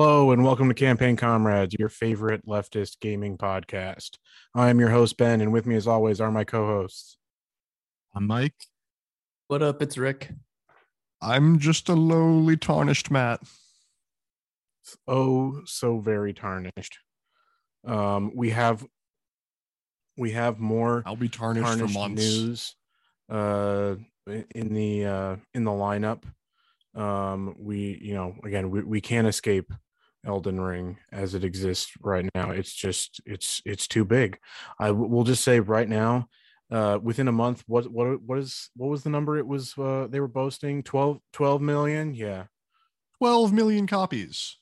Hello and welcome to Campaign Comrades, your favorite leftist gaming podcast. I am your host, Ben, and with me, as always, are my co hosts. I'm Mike. What up? It's Rick. I'm just a lowly tarnished Matt. Oh, so very tarnished. Um, we have we have more I'll be tarnished, tarnished for months. news uh in the uh in the lineup um we you know again we, we can't escape elden ring as it exists right now it's just it's it's too big i w- will just say right now uh within a month what what what is what was the number it was uh they were boasting 12 12 million yeah 12 million copies.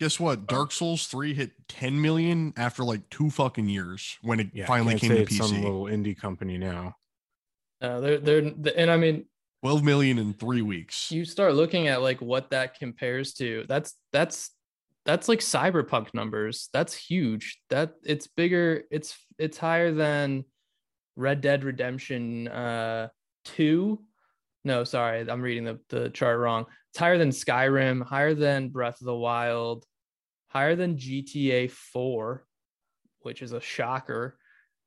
Guess what? Dark Souls 3 hit 10 million after like two fucking years when it yeah finally came to it's some PC. little indie company now Uh, they're they're and I mean 12 million in three weeks. you start looking at like what that compares to. That's that's that's like cyberpunk numbers. That's huge. That it's bigger. It's it's higher than Red Dead Redemption uh two. No, sorry, I'm reading the the chart wrong. It's higher than Skyrim, higher than Breath of the Wild, higher than GTA four, which is a shocker.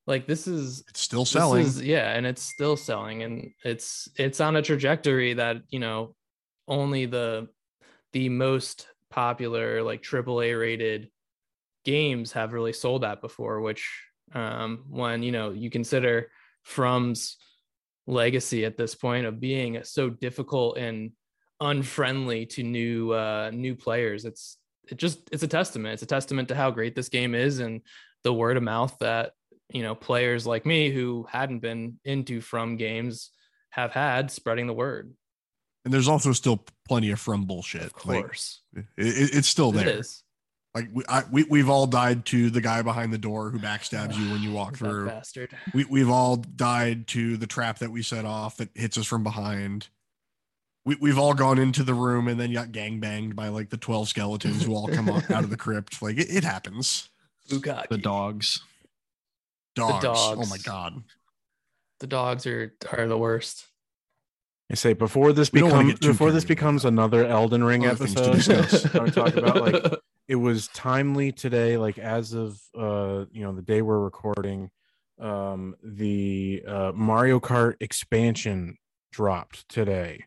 Like this is It's still selling. is- yeah, and it's still selling, and it's it's on a trajectory that you know only the the most popular like AAA rated games have really sold at before. Which um, when you know you consider From's legacy at this point of being so difficult and unfriendly to new uh, new players, it's it just it's a testament. It's a testament to how great this game is and the word of mouth that you know players like me who hadn't been into from games have had spreading the word and there's also still plenty of from bullshit. of course it, it- it's still there there. is Like we, I, we, we've all died to the guy behind the door who backstabs you when you walk through. bastard We, we've all died to the trap that we set off that hits us from behind. We, we've all gone into the room and then got gang banged by like the 12 skeletons who all come out, out of the crypt. Like it, it happens. Bukaki. the dogs. Dogs. Oh dogs. my God. the dogs are are the worst I say before this We becomes before this becomes though. another Elden Ring Other things to episode. discuss. I talk about like it was timely today, like as of uh you know the day we're recording, um the uh Mario Kart expansion dropped today.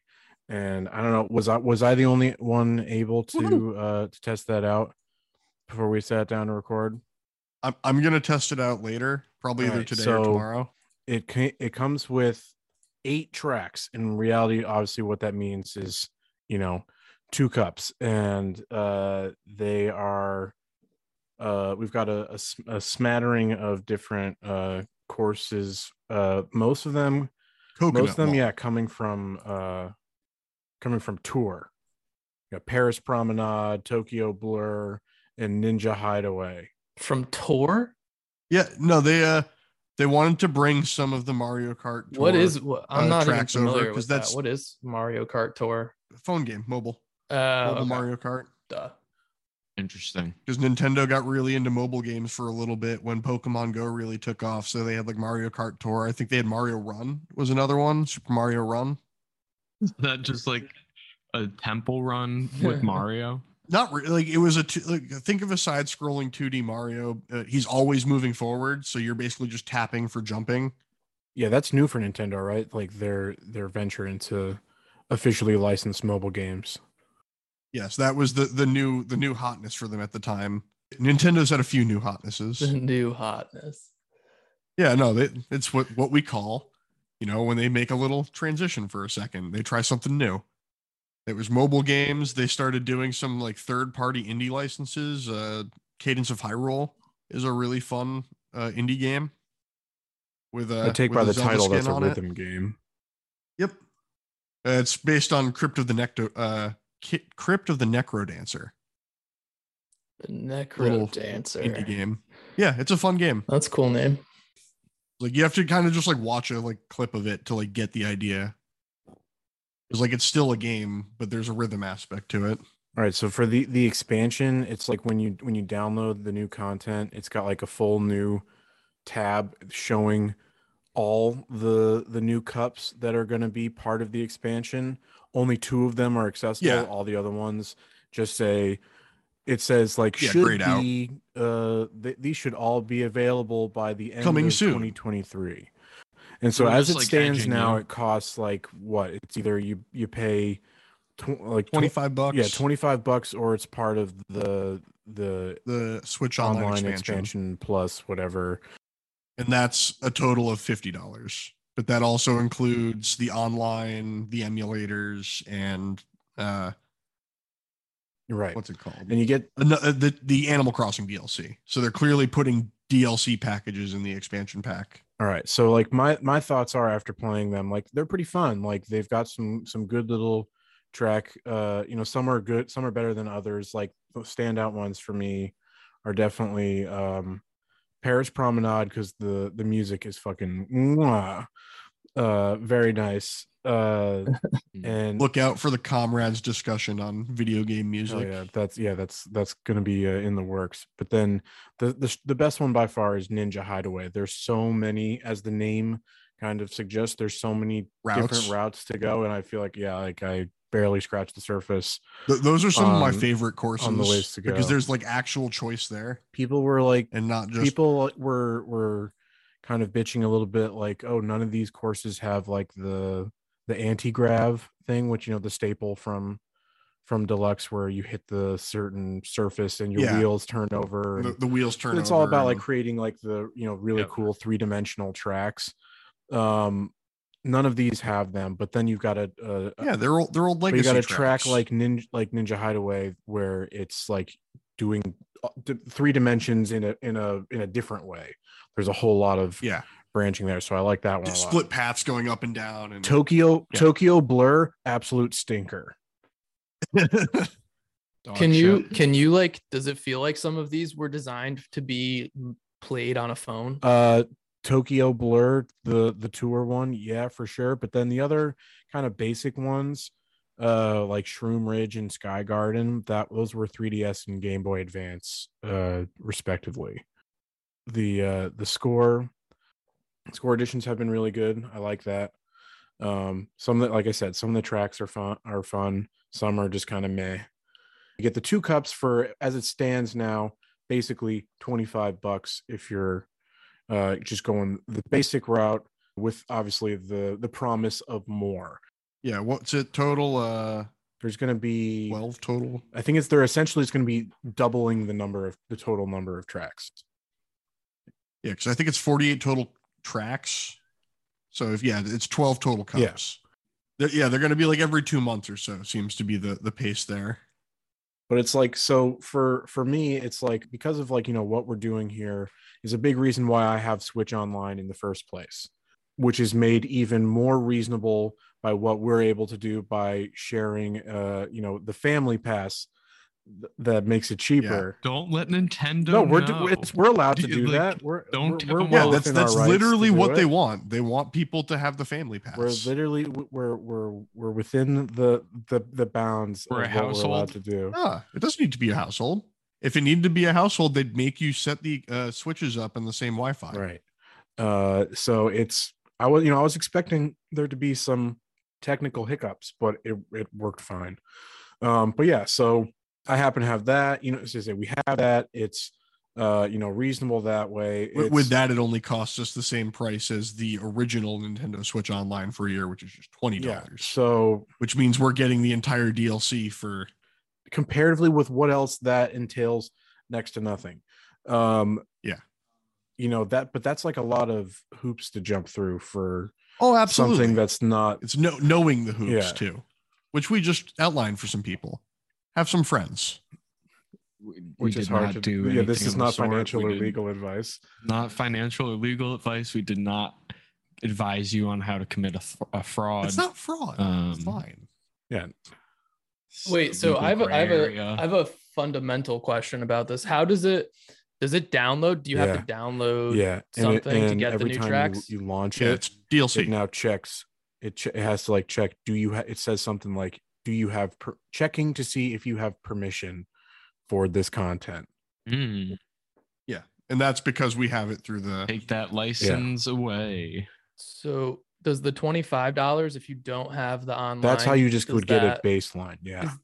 And I don't know, was I was I the only one able to uh to test that out before we sat down to record? I'm, I'm going to test it out later, probably either Alright, today so- or tomorrow. it ca- it comes with eight tracks in reality obviously what that means is you know two cups and uh they are uh we've got a smattering of different uh courses uh most of them Coconut most of them Mall. yeah coming from uh coming from tour you got paris promenade tokyo blur and ninja hideaway from Tour. Yeah. No, they, uh, they wanted to bring some of the Mario Kart. What Tour is? What, I'm uh, not even tracks over, familiar 'cause with that's- that. What is Mario Kart Tour? phone game, mobile, Uh, mobile okay. Mario Kart? Duh. Interesting. because Nintendo got really into mobile games for a little bit when Pokemon Go really took off. So they had like Mario Kart Tour. I think they had Mario Run was another one, Super Mario Run. Is that just like a temple run with Mario? Not really. Like it was a two, like think of a side-scrolling 2D Mario. Uh, he's always moving forward, so you're basically just tapping for jumping. Yeah, that's new for Nintendo, right? Like their their venture into officially licensed mobile games. Yes, that was the the new the new hotness for them at the time. Nintendo's had a few new hotnesses. The new hotness. Yeah, no, they, it's what what we call, you know, when they make a little transition for a second, they try something new. It was mobile games. They started doing some like third party indie licenses. Uh, Cadence of Hyrule is a really fun uh, indie game. With uh, I take with by a the Zelda title that's a on it. rhythm game. Yep, uh, it's based on Crypt of the Necro uh, Crypt of the Necro Dancer The Necro Dancer. indie game. Yeah, it's a fun game. That's a cool name. Like you have to kind of just like watch a like clip of it to like get the idea. It's like it's still a game, but there's a rhythm aspect to it. All right, so for the the expansion, it's like when you when you download the new content, it's got like a full new tab showing all the the new cups that are going to be part of the expansion. Only two of them are accessible. Yeah. All the other ones just say it says like Yeah, should grayed out. be uh th- these should all be available by the end Coming of soon. 2023 and so We're as it like, stands edging now you. it costs like what it's either you you pay tw- like 25 bucks. yeah 25 bucks or it's part of the the The Switch Online, online, expansion. expansion plus whatever and that's a total of fifty dollars. But that also includes the online, the emulators, and uh, right what's it called? and you get Ano- uh, the the Animal Crossing DLC. So they're clearly putting DLC packages in the expansion pack. All right. So like my my thoughts are after playing them, like they're pretty fun. Like they've got some some good little track. Uh, you know, some are good, some are better than others. Like standout ones for me are definitely um Paris Promenade because the the music is fucking mwah. uh very nice. Uh and Look out for the comrades discussion on video game Oh music. yeah, that's yeah, that's that's gonna be uh, in the works. But then the, the the best one by far is Ninja Hideaway. There's so many, as the name kind of suggests, there's so many Routes. different routes to go, and I feel like yeah, like I barely scratched the surface. Th- those are some of my Um, favorite courses on the ways to go because there's like actual choice there People were like, and not just people were were kind of bitching a little bit, like, oh, none of these courses have like the the anti grav thing, which you know the staple from from deluxe where you hit the certain surface and your Yeah. wheels turn over the, and- the wheels turn. it's all over about like creating like the you know really Yep. cool three-dimensional tracks um none of these have them but then you've got a, a yeah, they're old, they're old but legacy. you got a track like ninja like ninja hideaway where it's like doing uh, three dimensions in a in a in a different way there's a whole lot of yeah, branching there so i like that one a lot. split paths going up and down and tokyo Yeah. tokyo blur absolute stinker Dog can you can you like does it feel like some of these were designed to be played on a phone uh tokyo blur the the tour one yeah for sure but then the other kind of basic ones uh like shroom ridge and sky garden that those were 3ds and game boy advance uh respectively the uh the score score editions have been really good. I like that. Um some that like i said some of the tracks are fun are fun. Some are just kind of meh. You get the two cups for as it stands now basically 25 bucks if you're uh just going the basic route with obviously the the promise of more. Yeah, what's it total? Uh, there's going to be twelve total. i think it's they're essentially it's going to be doubling the number of the total number of tracks. Yeah, because I think it's forty-eight total tracks. So if yeah, it's twelve total Yeah. cups. They're- yeah, they're going to be like every two months or so. Seems to be the the pace there. but it's like so for for me it's like because of like you know what we're doing here is a big reason why i have switch online in the first place which is made even more reasonable by what we're able to do by sharing uh you know the family pass that makes it cheaper Don't let Nintendo. no we're know. it's, we're allowed to Do- do like, that we're don't we're, tell we're them well yeah, that's that's literally do what they it. want. They want people to have the family pass. we're literally we're we're we're within the the the bounds We're a of what we're allowed household. to do Ah, it doesn't need to be a household. If it needed to be a household, they'd make you set the uh, switches up in the same Wi-Fi. right uh so it's i was you know i was expecting there to be some technical hiccups but it, it worked fine um but yeah so i happen to have that you know as I say, we have that it's uh you know reasonable that way With, with that, it only costs us the same price as the original Nintendo Switch Online for a year, which is just twenty dollars. yeah so which means we're getting the entire DLC for comparatively with what else that entails next to nothing um Yeah. you know that but that's like a lot of hoops to jump through for oh, absolutely. something that's not it's no knowing the hoops Yeah. too, which we just outlined for some people. Have some friends. We- we which is hard not to do. do. Yeah, this is not financial We or did legal advice. Not financial or legal advice. We did not advise you on how to commit a, th- a fraud. It's not fraud. it's um, fine. Yeah, wait, so I have a, I have gray a have a fundamental question about this. How does it does it download? Do you have to download? Yeah, and, it, something to and get the new time tracks? You, you launch Yeah, it, it's DLC. it now checks. It ch- it has to like check. Do you? Ha- it says something like, "Do you have per- checking to see if you have permission for this content?" Mm, and that's because we have it through the take that license away. So does the twenty five dollars if you don't have the online? That's how you just would get that- it baseline. Yeah. is-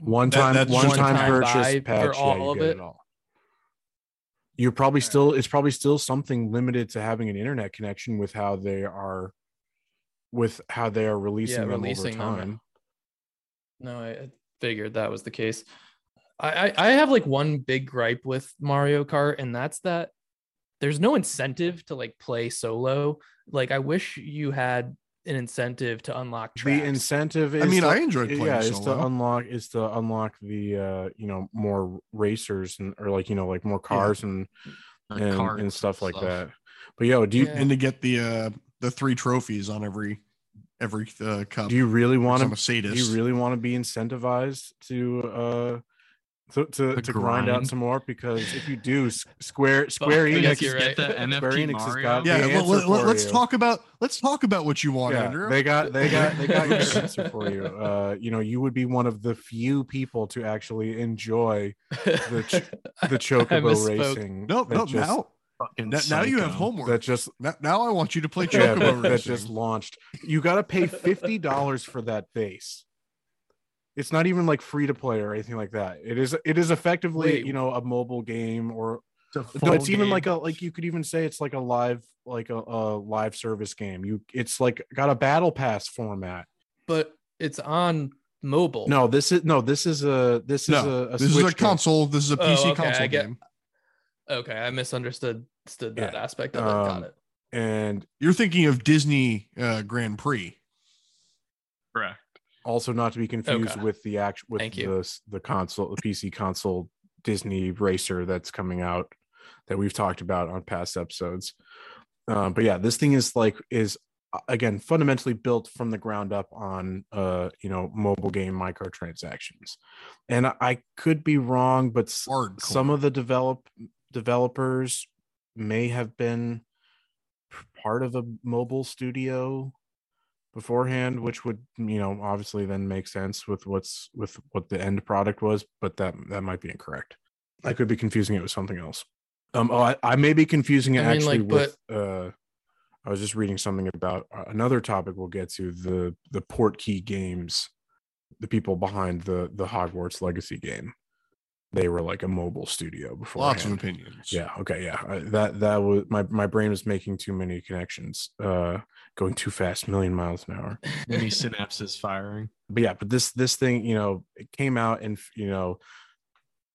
One That- time, that's one just a time buy purchase for patch. all yeah, you of get it? it all. You're probably still. It's probably still something limited to having an internet connection with how they are, with how they are releasing them releasing over them. Time. No, I I figured that was the case. I, I I have like one big gripe with Mario Kart, and that's that there's no incentive to like play solo. Like I wish you had an incentive to unlock tracks. The incentive is. I mean, to- I enjoyed playing yeah, is to unlock is to unlock the uh you know more racers and or like you know like more cars and and, carts and stuff like that. But yo, do you Yeah. and to get the uh the three trophies on every every uh, cup. do you really want to sadist. do you really want to be incentivized to uh to to, To to grind out some more because if you do square square enix guess is- you're right. Get the NFT Square Enix has Mario. got- yeah, the well, let, for us you. talk about let's talk about what you want, yeah, Andrew. they got they got they got your answer for you uh you know you would be one of the few people to actually enjoy the ch- the I chocobo misspoke. racing no, that no, just, now, Fucking now now you have homework. that just now, now I want you to play yeah, Chocobo that, that just launched you got to pay $50 for that base it's not even like free to play or anything like that it is it is effectively Wait. you know a mobile game or It's no full it's even like a like you could even say it's like a live like a, a live service game you it's like got a battle pass format but it's on mobile. no this is no this is a this is a, a this is Switch a game. console. This is a Oh, PC okay, console get- game. Okay, I misunderstood stood that Yeah, aspect of it. um, Got it. and You're thinking of Disney uh, Grand Prix. correct. also not to be confused Okay. with the actual with Thank you. the s- the console the PC console Disney racer that's coming out that we've talked about on past episodes. Um, but yeah, this thing is like is uh, again fundamentally built from the ground up on uh you know mobile game microtransactions, and I, I could be wrong, but s- Hardcore. some of the develop developers may have been part of a mobile studio beforehand which would you know obviously then make sense with what's with what the end product was but that that might be incorrect. I could be confusing it with something else. Um oh i, I may be confusing it I mean, actually like, with uh i was just reading something about uh, another topic we'll get to the the Portkey games the people behind the the hogwarts legacy game they were like a mobile studio before Lots of opinions. yeah okay yeah I, that that was my my brain was making too many connections uh going too fast million miles an hour Many synapses firing. but yeah but this this thing you know it came out and you know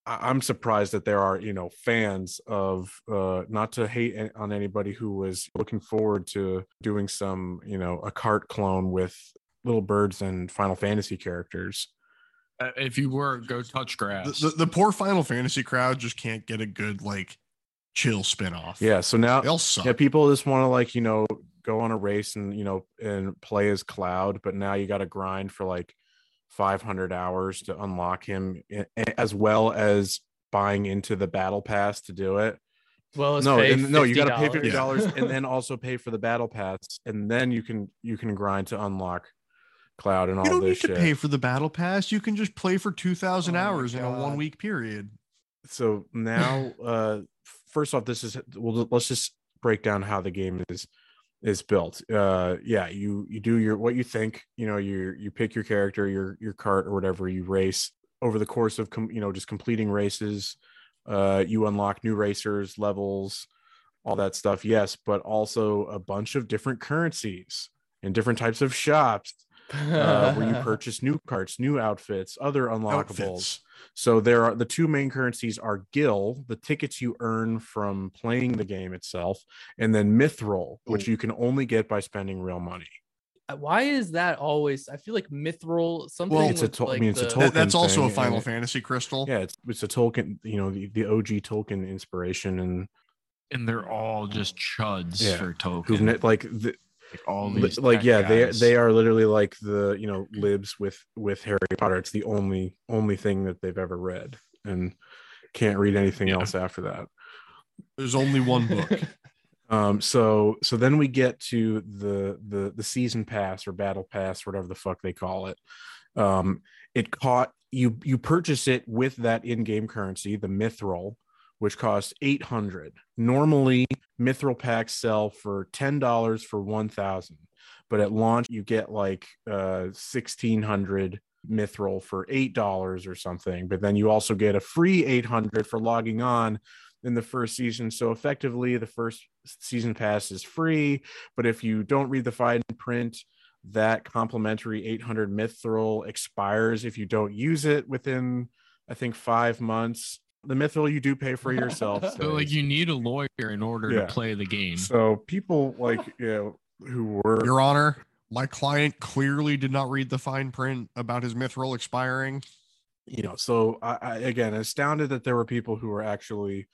I- i'm surprised that there are you know fans of uh not to hate on anybody who was looking forward to doing some you know a cart clone with little birds and final fantasy characters Uh, if you were, go touch grass. The, the, the poor Final Fantasy crowd just can't get a good like chill spin off. yeah so now They all suck. yeah people just want to like you know go on a race and you know and play as cloud but now you got to grind for like 500 hours to unlock him a- a- as well as buying into the battle pass to do it Well, no and, no you got to pay 50 $50. dollars and then also pay for the battle pass and then you can you can grind to unlock cloud and all this. you don't need this to shit pay for the battle pass. You can just play for two thousand Oh my hours in a one week period. so now uh first off this is well let's just break down how the game is is built uh yeah you you do your what you think you know you you pick your character your your cart or whatever you race over the course of com- you know just completing races uh you unlock new racers levels all that stuff yes but also a bunch of different currencies and different types of shops uh, where you purchase new carts new outfits other unlockables Outfits. so there are the two main currencies are gil, the tickets you earn from playing the game itself, and then mithril, which you can only get by spending real money. Why is that always? I feel like mithril something. Well, It's a with, to- I mean, it's a the- token. That- that's also a thing, and Final Fantasy crystal. Yeah, it's it's a Tolkien, you know, the, the OG Tolkien inspiration and and they're all just chuds Yeah. for who've token. like the, like all these like tech yeah, they they are literally like the you know libs with with Harry Potter. It's the only only thing that they've ever read and can't read anything Yeah. else after that. There's only one book. um so so then we get to the the the season pass or battle pass whatever the fuck they call it um it caught you you purchase it with that in-game currency the mithril which costs 800 normally mithril packs sell for $10 for 1000 but at launch you get like uh 1600 mithril for eight dollars or something but then you also get a free 800 for logging on in the first season. So effectively the first season pass is free but if you don't read the fine print that complimentary 800 mithril expires if you don't use it within i think five months the mithril you do pay for yourself So like you need a lawyer in order Yeah. to play the game. so people like you know who were Your Honor, my client clearly did not read the fine print about his mithril expiring. you know so I, I again astounded that there were people who were actually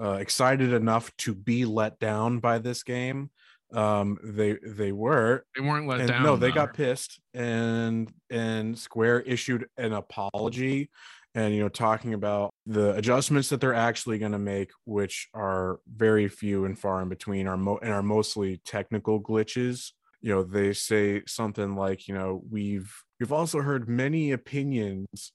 uh, excited enough to be let down by this game um they they were They weren't let and down. no they though. got pissed and and square issued an apology and you know talking about the adjustments that they're actually going to make which are very few and far in between are mo- and are mostly technical glitches. You know they say something like you know we've we've also heard many opinions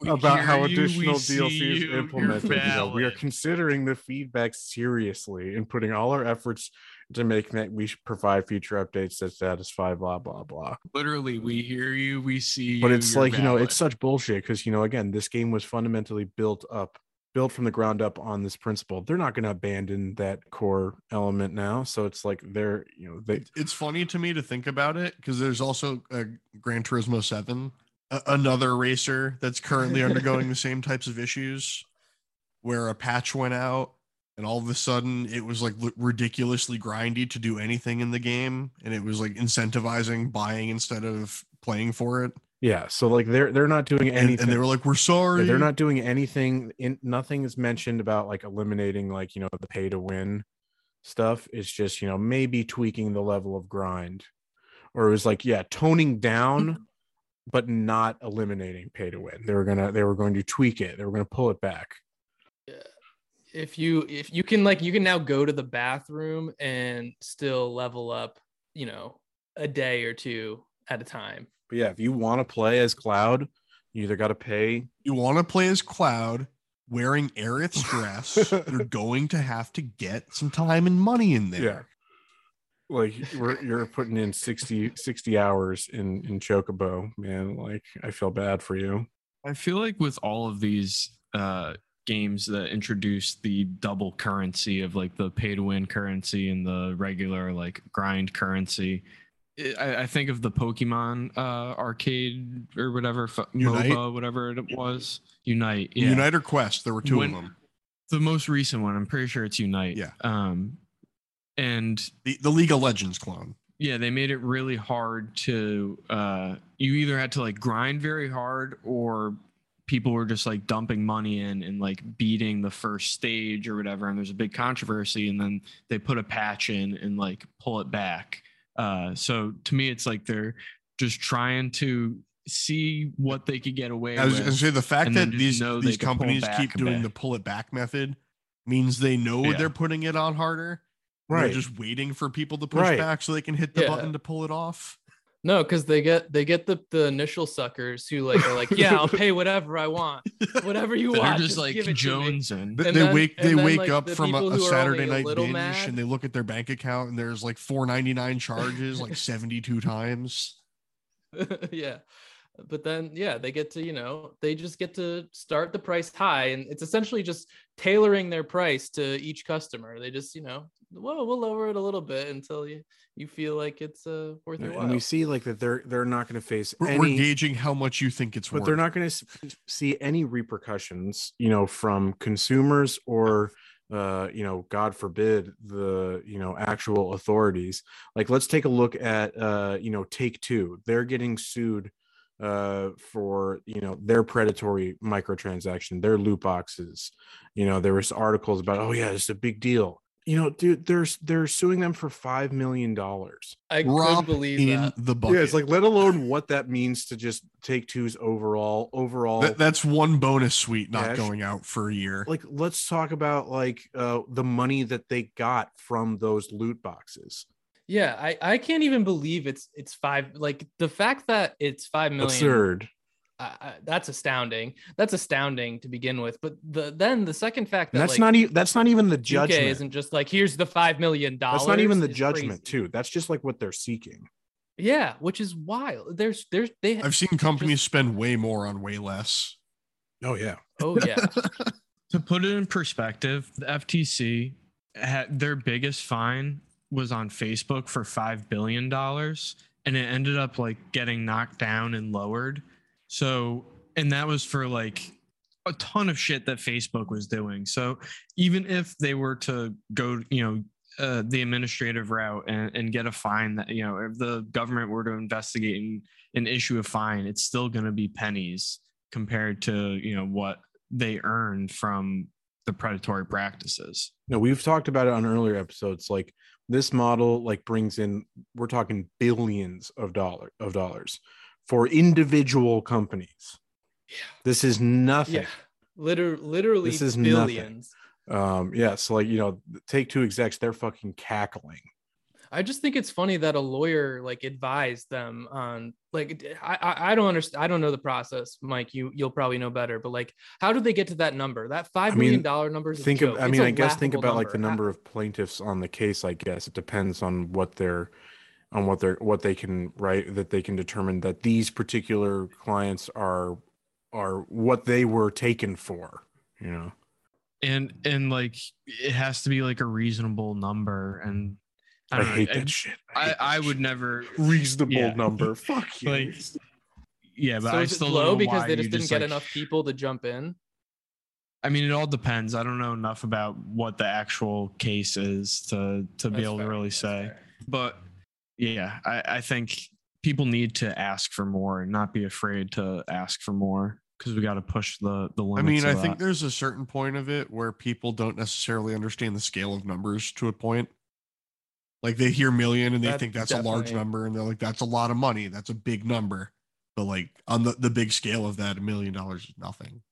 We about how you, additional DLC is implemented. You know, we are considering the feedback seriously and putting all our efforts to make that we should provide future updates that satisfy blah blah blah. Literally, we hear you, we see you. But it's like, you know, it's such bullshit because you know, again, this game was fundamentally built up built from the ground up on this principle. They're not going to abandon that core element now. So it's like they're, you know, they It's funny to me to think about it because there's also a Gran Turismo 7, a- another racer that's currently undergoing the same types of issues where a patch went out and all of a sudden it was like ridiculously grindy to do anything in the game and it was like incentivizing buying instead of playing for it. yeah. So like they're they're not doing anything. and they were like, we're Yeah, sorry. they're not doing anything in nothing is mentioned about like eliminating like you know the pay to win stuff it's just you know maybe tweaking the level of grind or it was like yeah toning down but not eliminating pay to win they were gonna they were going to tweak it they were gonna pull it back if you if you can like you can now go to the bathroom and still level up you know a day or two at a time. But yeah if you want to play as cloud you either got to pay you want to play as Cloud wearing Aerith's dress, you're going to have to get some time and money in there. yeah. Like we're, you're putting in 60 60 hours in in chocobo man. Like i feel bad for you. I feel like with all of these uh, games that introduce the double currency of like the pay to win currency and the regular like grind currency, I, I think of the Pokemon uh, arcade or whatever, Unite? MOBA, whatever it was. Unite. Yeah. Unite or Quest, there were two When- of them. The most recent one, I'm pretty sure it's Unite. Yeah. Um, and The, the League of Legends clone. yeah they made it really hard to uh you either had to like grind very hard or people were just like dumping money in and like beating the first stage or whatever and there's a big controversy and then they put a patch in and like pull it back uh so to me it's like they're just trying to see what they could get away I was with going to say the fact that these know these companies keep doing bit. the pull it back method means they know Yeah. they're putting it on harder. They're right just waiting for people to push Right. back so they can hit the Yeah. button to pull it off. No because they get they get the the initial suckers who like are like yeah i'll pay whatever i want whatever you want. they're want just like give it to me." jones and They, And they then- wake they then, wake like, up the from a, a Saturday only a night binge mad- and they look at their bank account and there's like 4.99 charges like 72 times. yeah but then yeah they get to you know they just get to start the price high and it's essentially just tailoring their price to each customer they just you know well we'll lower it a little bit until you you feel like it's uh worth your and while. we see like that they're they're not going to face We're, any we're gauging how much you think it's but worth. they're not going to see any repercussions you know from consumers or uh you know god forbid the you know actual authorities. Like let's take a look at uh you know take two. They're getting sued uh for you know their predatory microtransaction their loot boxes. You know there was articles about oh yeah it's a big deal you know dude they're they're suing them for five million dollars i Drop couldn't believe in that the bucket. yeah it's like let alone what that means to just take two's overall overall That- that's one bonus suite not Cash. going out for a year. like let's talk about like uh the money that they got from those loot boxes yeah i i can't even believe it's it's five like the fact that it's five million absurd I, I, that's astounding that's astounding to begin with but the then the second fact that that's like, not even that's not even the UK judgment isn't just like here's the five million dollars that's not even the judgment crazy. too that's just like what they're seeking Yeah, which is wild. There's there's they I've seen companies spend way more on way less. Oh yeah. oh yeah. To put it in perspective, the FTC had their biggest fine was on Facebook for five billion dollars, and it ended up like getting knocked down and lowered. So, and that was for like a ton of shit that Facebook was doing. So, even if they were to go, you know, uh, the administrative route and, and get a fine that you know, if the government were to investigate and, and issue a fine, it's still going to be pennies compared to you know what they earned from the predatory practices. No, we've talked about it on earlier episodes. Like this model, like brings in we're talking billions of dollar of dollars for individual companies. Yeah. This is nothing. yeah. Liter- literally This is nothing. billions. Um, yeah, so like you know, take two execs, they're fucking cackling. I just think it's funny that a lawyer like advised them on like I I, I don't understand I don't know the process, Mike. You you'll probably know better, but like how do they get to that number? That five million mean, number is Think of. I mean, I guess think about like the number of plaintiffs on the case, I guess. It depends on what they're on what they're what they can write that they can determine that these particular clients are are what they were taken for, you know. And and like it has to be like a reasonable number. And I, I, don't know, hate I- that shit. I, hate I that would shit. never reasonable yeah. number. Fuck you. Like, yeah, but so I still low because they just didn't get like- enough people to jump in. I mean, it all depends. I don't know enough about what the actual case is to to be able fair, to really that's say. fair. But yeah, I, I think people need to ask for more and not be afraid to ask for more because we got to push the the limits. I mean, of I think there's a certain point of it where people don't necessarily understand the scale of numbers to a point. Like they hear million and they That think that's a large number, and they're like, "That's a lot of money. That's a big number." But like on the the big scale of that, a million dollars is nothing.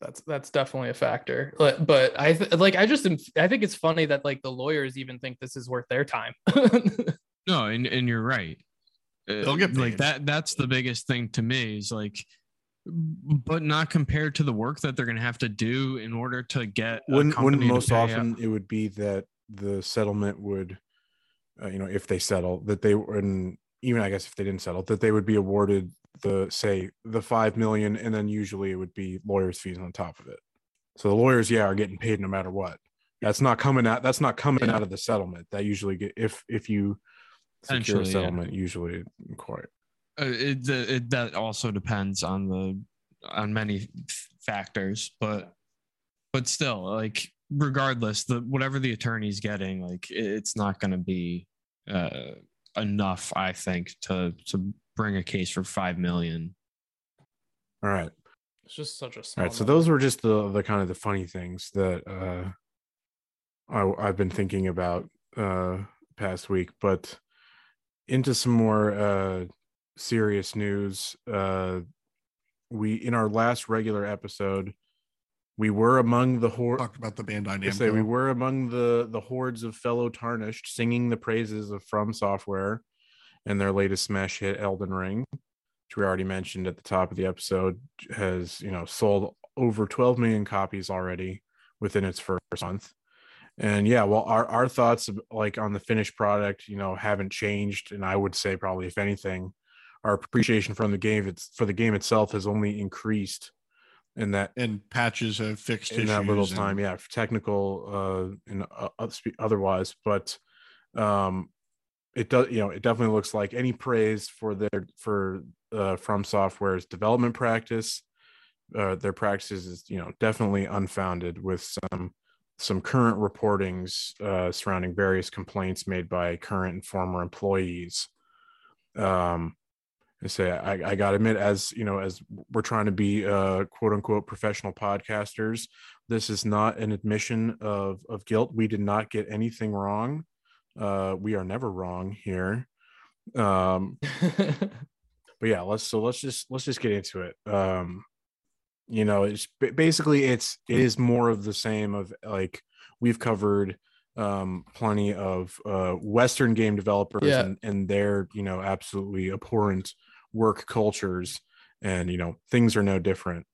That's that's definitely a factor. But but I th- like I just am- I think it's funny that like the lawyers even think this is worth their time. no, and and you're right. Uh, They'll get like that. That's the biggest thing to me is like, but not compared to the work that they're gonna have to do in order to get. wouldn't wouldn't most out. often it would be that the settlement would uh, you know if they settle that they and even i guess if they didn't settle that they would be awarded the say the five million and then usually it would be lawyers fees on top of it so the lawyers yeah are getting paid no matter what that's not coming out that's not coming Yeah. out of the settlement that usually get if if you secure a Essentially, yeah. settlement usually quite Uh, it, the, it that also depends on the on many f- factors but but still like regardless the whatever the attorney's getting like it- it's not going to be uh enough i think to to bring a case for 5 million all right it's just such a small. All right, so number. those were just the the kind of the funny things that uh, I, I've been thinking about uh, past week. But into some more uh, serious news. Uh, we in our last regular episode, we were among the horde. Talked about the Bandai I say we were among the the hordes of fellow tarnished singing the praises of From Software and their latest smash hit Elden Ring, which we already mentioned at the top of the episode, has you know sold over 12 million copies already within its first month. And yeah, well, our our thoughts like on the finished product, you know, haven't changed, and I would say probably if anything, our appreciation from the game it's for the game itself has only increased in that and patches have fixed in that little and- time yeah for technical uh and uh, oth- otherwise but um it does you know it definitely looks like any praise for their for uh from software's development practice uh their practices is you know definitely unfounded with some some current reportings uh surrounding various complaints made by current and former employees um I say I, I gotta admit, as you know, as we're trying to be uh quote unquote professional podcasters, this is not an admission of of guilt. We did not get anything wrong. Uh we are never wrong here. Um but yeah, let's so let's just let's just get into it. Um you know, it's basically it's it is more of the same of like we've covered um plenty of uh western game developers Yeah. and and their you know absolutely abhorrent work cultures and you know things are no different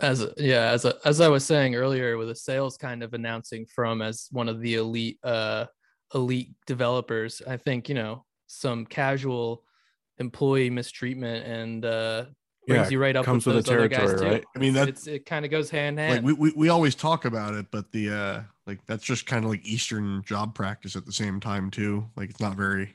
as yeah as a, as i was saying earlier with a sales kind of announcing from as one of the elite uh elite developers i think you know some casual employee mistreatment and uh brings Yeah, you right up comes with with the those other guys territory, too. right? I mean, that- it's it kind of goes hand in hand. like we, we, we always talk about it but the uh like that's just kind of like eastern job practice at the same time too like it's not very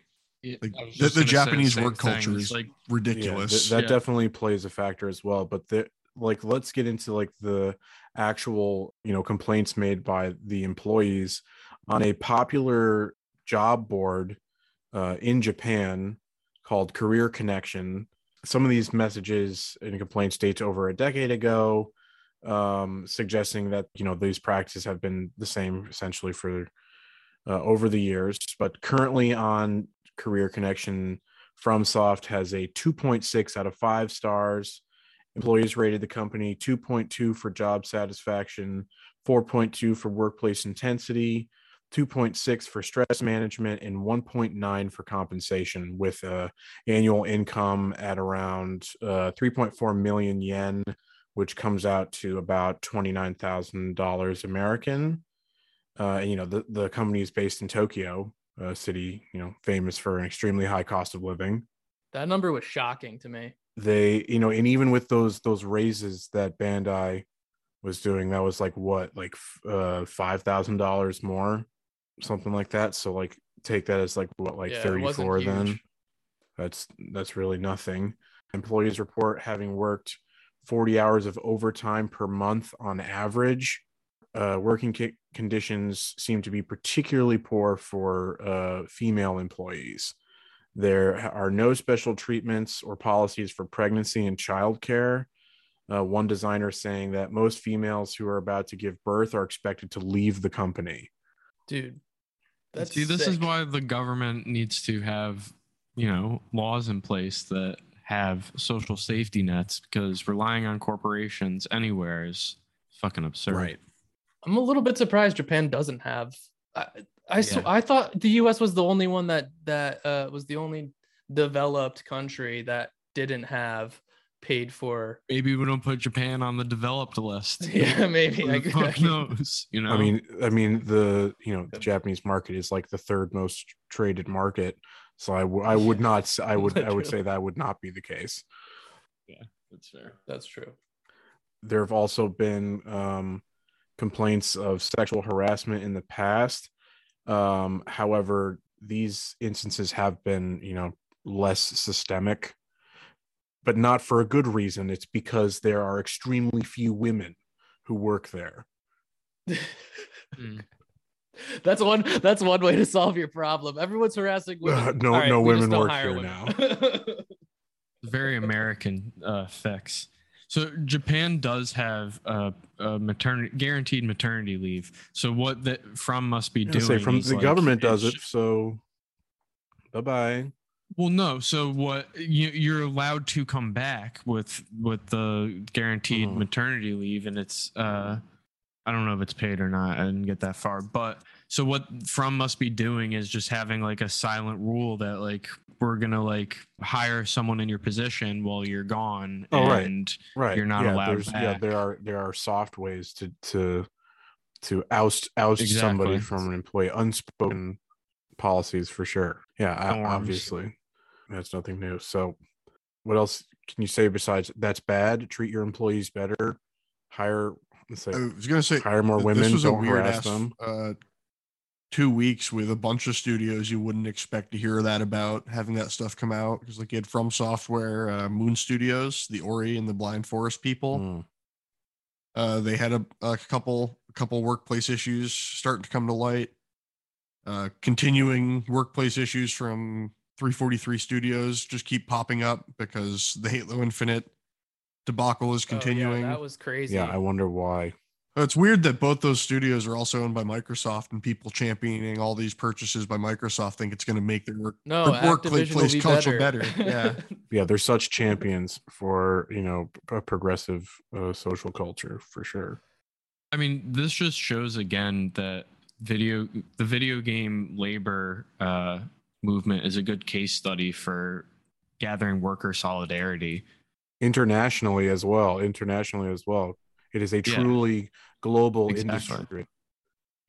like the, the japanese work thing. culture It's is like ridiculous Yeah, th- that Yeah. definitely plays a factor as well. But the like, let's get into like the actual, you know, complaints made by the employees on a popular job board uh, in Japan called Career Connection. Some of these messages and complaints dates over a decade ago, um, suggesting that you know these practices have been the same essentially for uh, over the years. But currently on Career Connection, FromSoft has a 2.6 out of five stars. Employees rated the company 2.2 for job satisfaction, 4.2 for workplace intensity, 2.6 for stress management, and 1.9 for compensation, with uh, annual income at around uh, 3.4 million yen, which comes out to about $29,000 American. Uh, and, you know, the, the company is based in Tokyo, a city, you know, famous for an extremely high cost of living that number was shocking to me. they you know and even with those those raises that bandai was doing that was like what like uh five thousand dollars more something like that. So like take that as like what like Yeah, 34 then? that's that's really nothing. Employees report having worked 40 hours of overtime per month on average. Uh, working ki- conditions seem to be particularly poor for uh, female employees. There are no special treatments or policies for pregnancy and childcare. Uh, one designer saying that most females who are about to give birth are expected to leave the company. Dude. That's See, this is why the government needs to have, you know, laws in place that have social safety nets because relying on corporations anywhere is fucking absurd. Right. I'm a little bit surprised Japan doesn't have. I I, sw- Yeah. I thought the U.S. was the only one that that uh, was the only developed country that didn't have paid for. Maybe we don't put Japan on the developed list. Yeah, maybe. Who I, the fuck knows? You know, I mean, I mean the you know the Japanese market is like the third most traded market. So I, w- I would not I would I would say that would not be the case. Yeah, that's fair. that's true. there have also been um, complaints of sexual harassment in the past. Um, however, these instances have been, you know, less systemic, but not for a good reason. It's because there are extremely few women who work there. Mm. That's one. That's one way to solve your problem. Everyone's harassing women. Uh, no- All right, no women work here women. very American uh, fix. So Japan does have uh, a maternity guaranteed maternity leave. So what that from must be doing say from is, the like, government does it, so bye bye. Well, no. So what you, you're allowed to come back with with the guaranteed Mhm. maternity leave, and it's uh, I don't know if it's paid or not. I didn't get that far, but so what from must be doing is just having like a silent rule that like we're gonna like hire someone in your position while you're gone, Oh, right. and Right. You're not yeah, allowed there's, Yeah, there are there are soft ways to to to oust oust somebody from an employee. Unspoken policies for sure. Yeah, Norms. obviously. That's nothing new. So what else can you say besides that's bad? Treat your employees better. Hire let's say I was gonna say hire more women, This was a don't weird harass ass, them. Uh, two weeks with a bunch of studios you wouldn't expect to hear that about having that stuff come out because like you had from software uh, moon studios the ori and the blind forest people Mm. uh, they had a, a couple a couple workplace issues starting to come to light uh, continuing workplace issues from 343 studios just keep popping up because the halo infinite debacle is Oh, yeah, continuing that was crazy. Yeah, I wonder why. it's weird that both those studios are also owned by Microsoft, and people championing all these purchases by Microsoft think it's going to make their work. no, the workplace be culture better. better, yeah. Yeah, they're such champions for you know a progressive uh, social culture for sure. I mean, this just shows again that video the video game labor uh, movement is a good case study for gathering worker solidarity. internationally as well internationally as well it is a Yeah. truly global Exactly. industry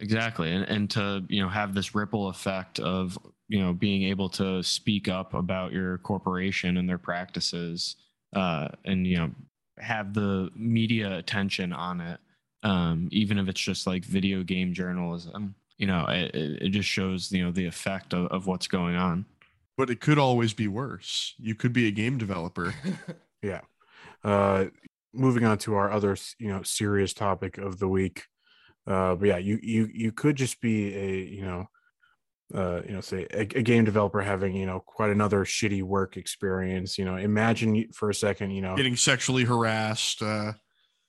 Exactly. And and to, you know, have this ripple effect of, you know, being able to speak up about your corporation and their practices uh and you know have the media attention on it um even if it's just like video game journalism you know it, it it just shows you know the effect of, of what's going on But it could always be worse. You could be a game developer. Yeah. Uh moving on to our other you know serious topic of the week uh but yeah you you you could just be a you know uh you know say a, a game developer having you know quite another shitty work experience you know imagine for a second you know Getting sexually harassed, uh,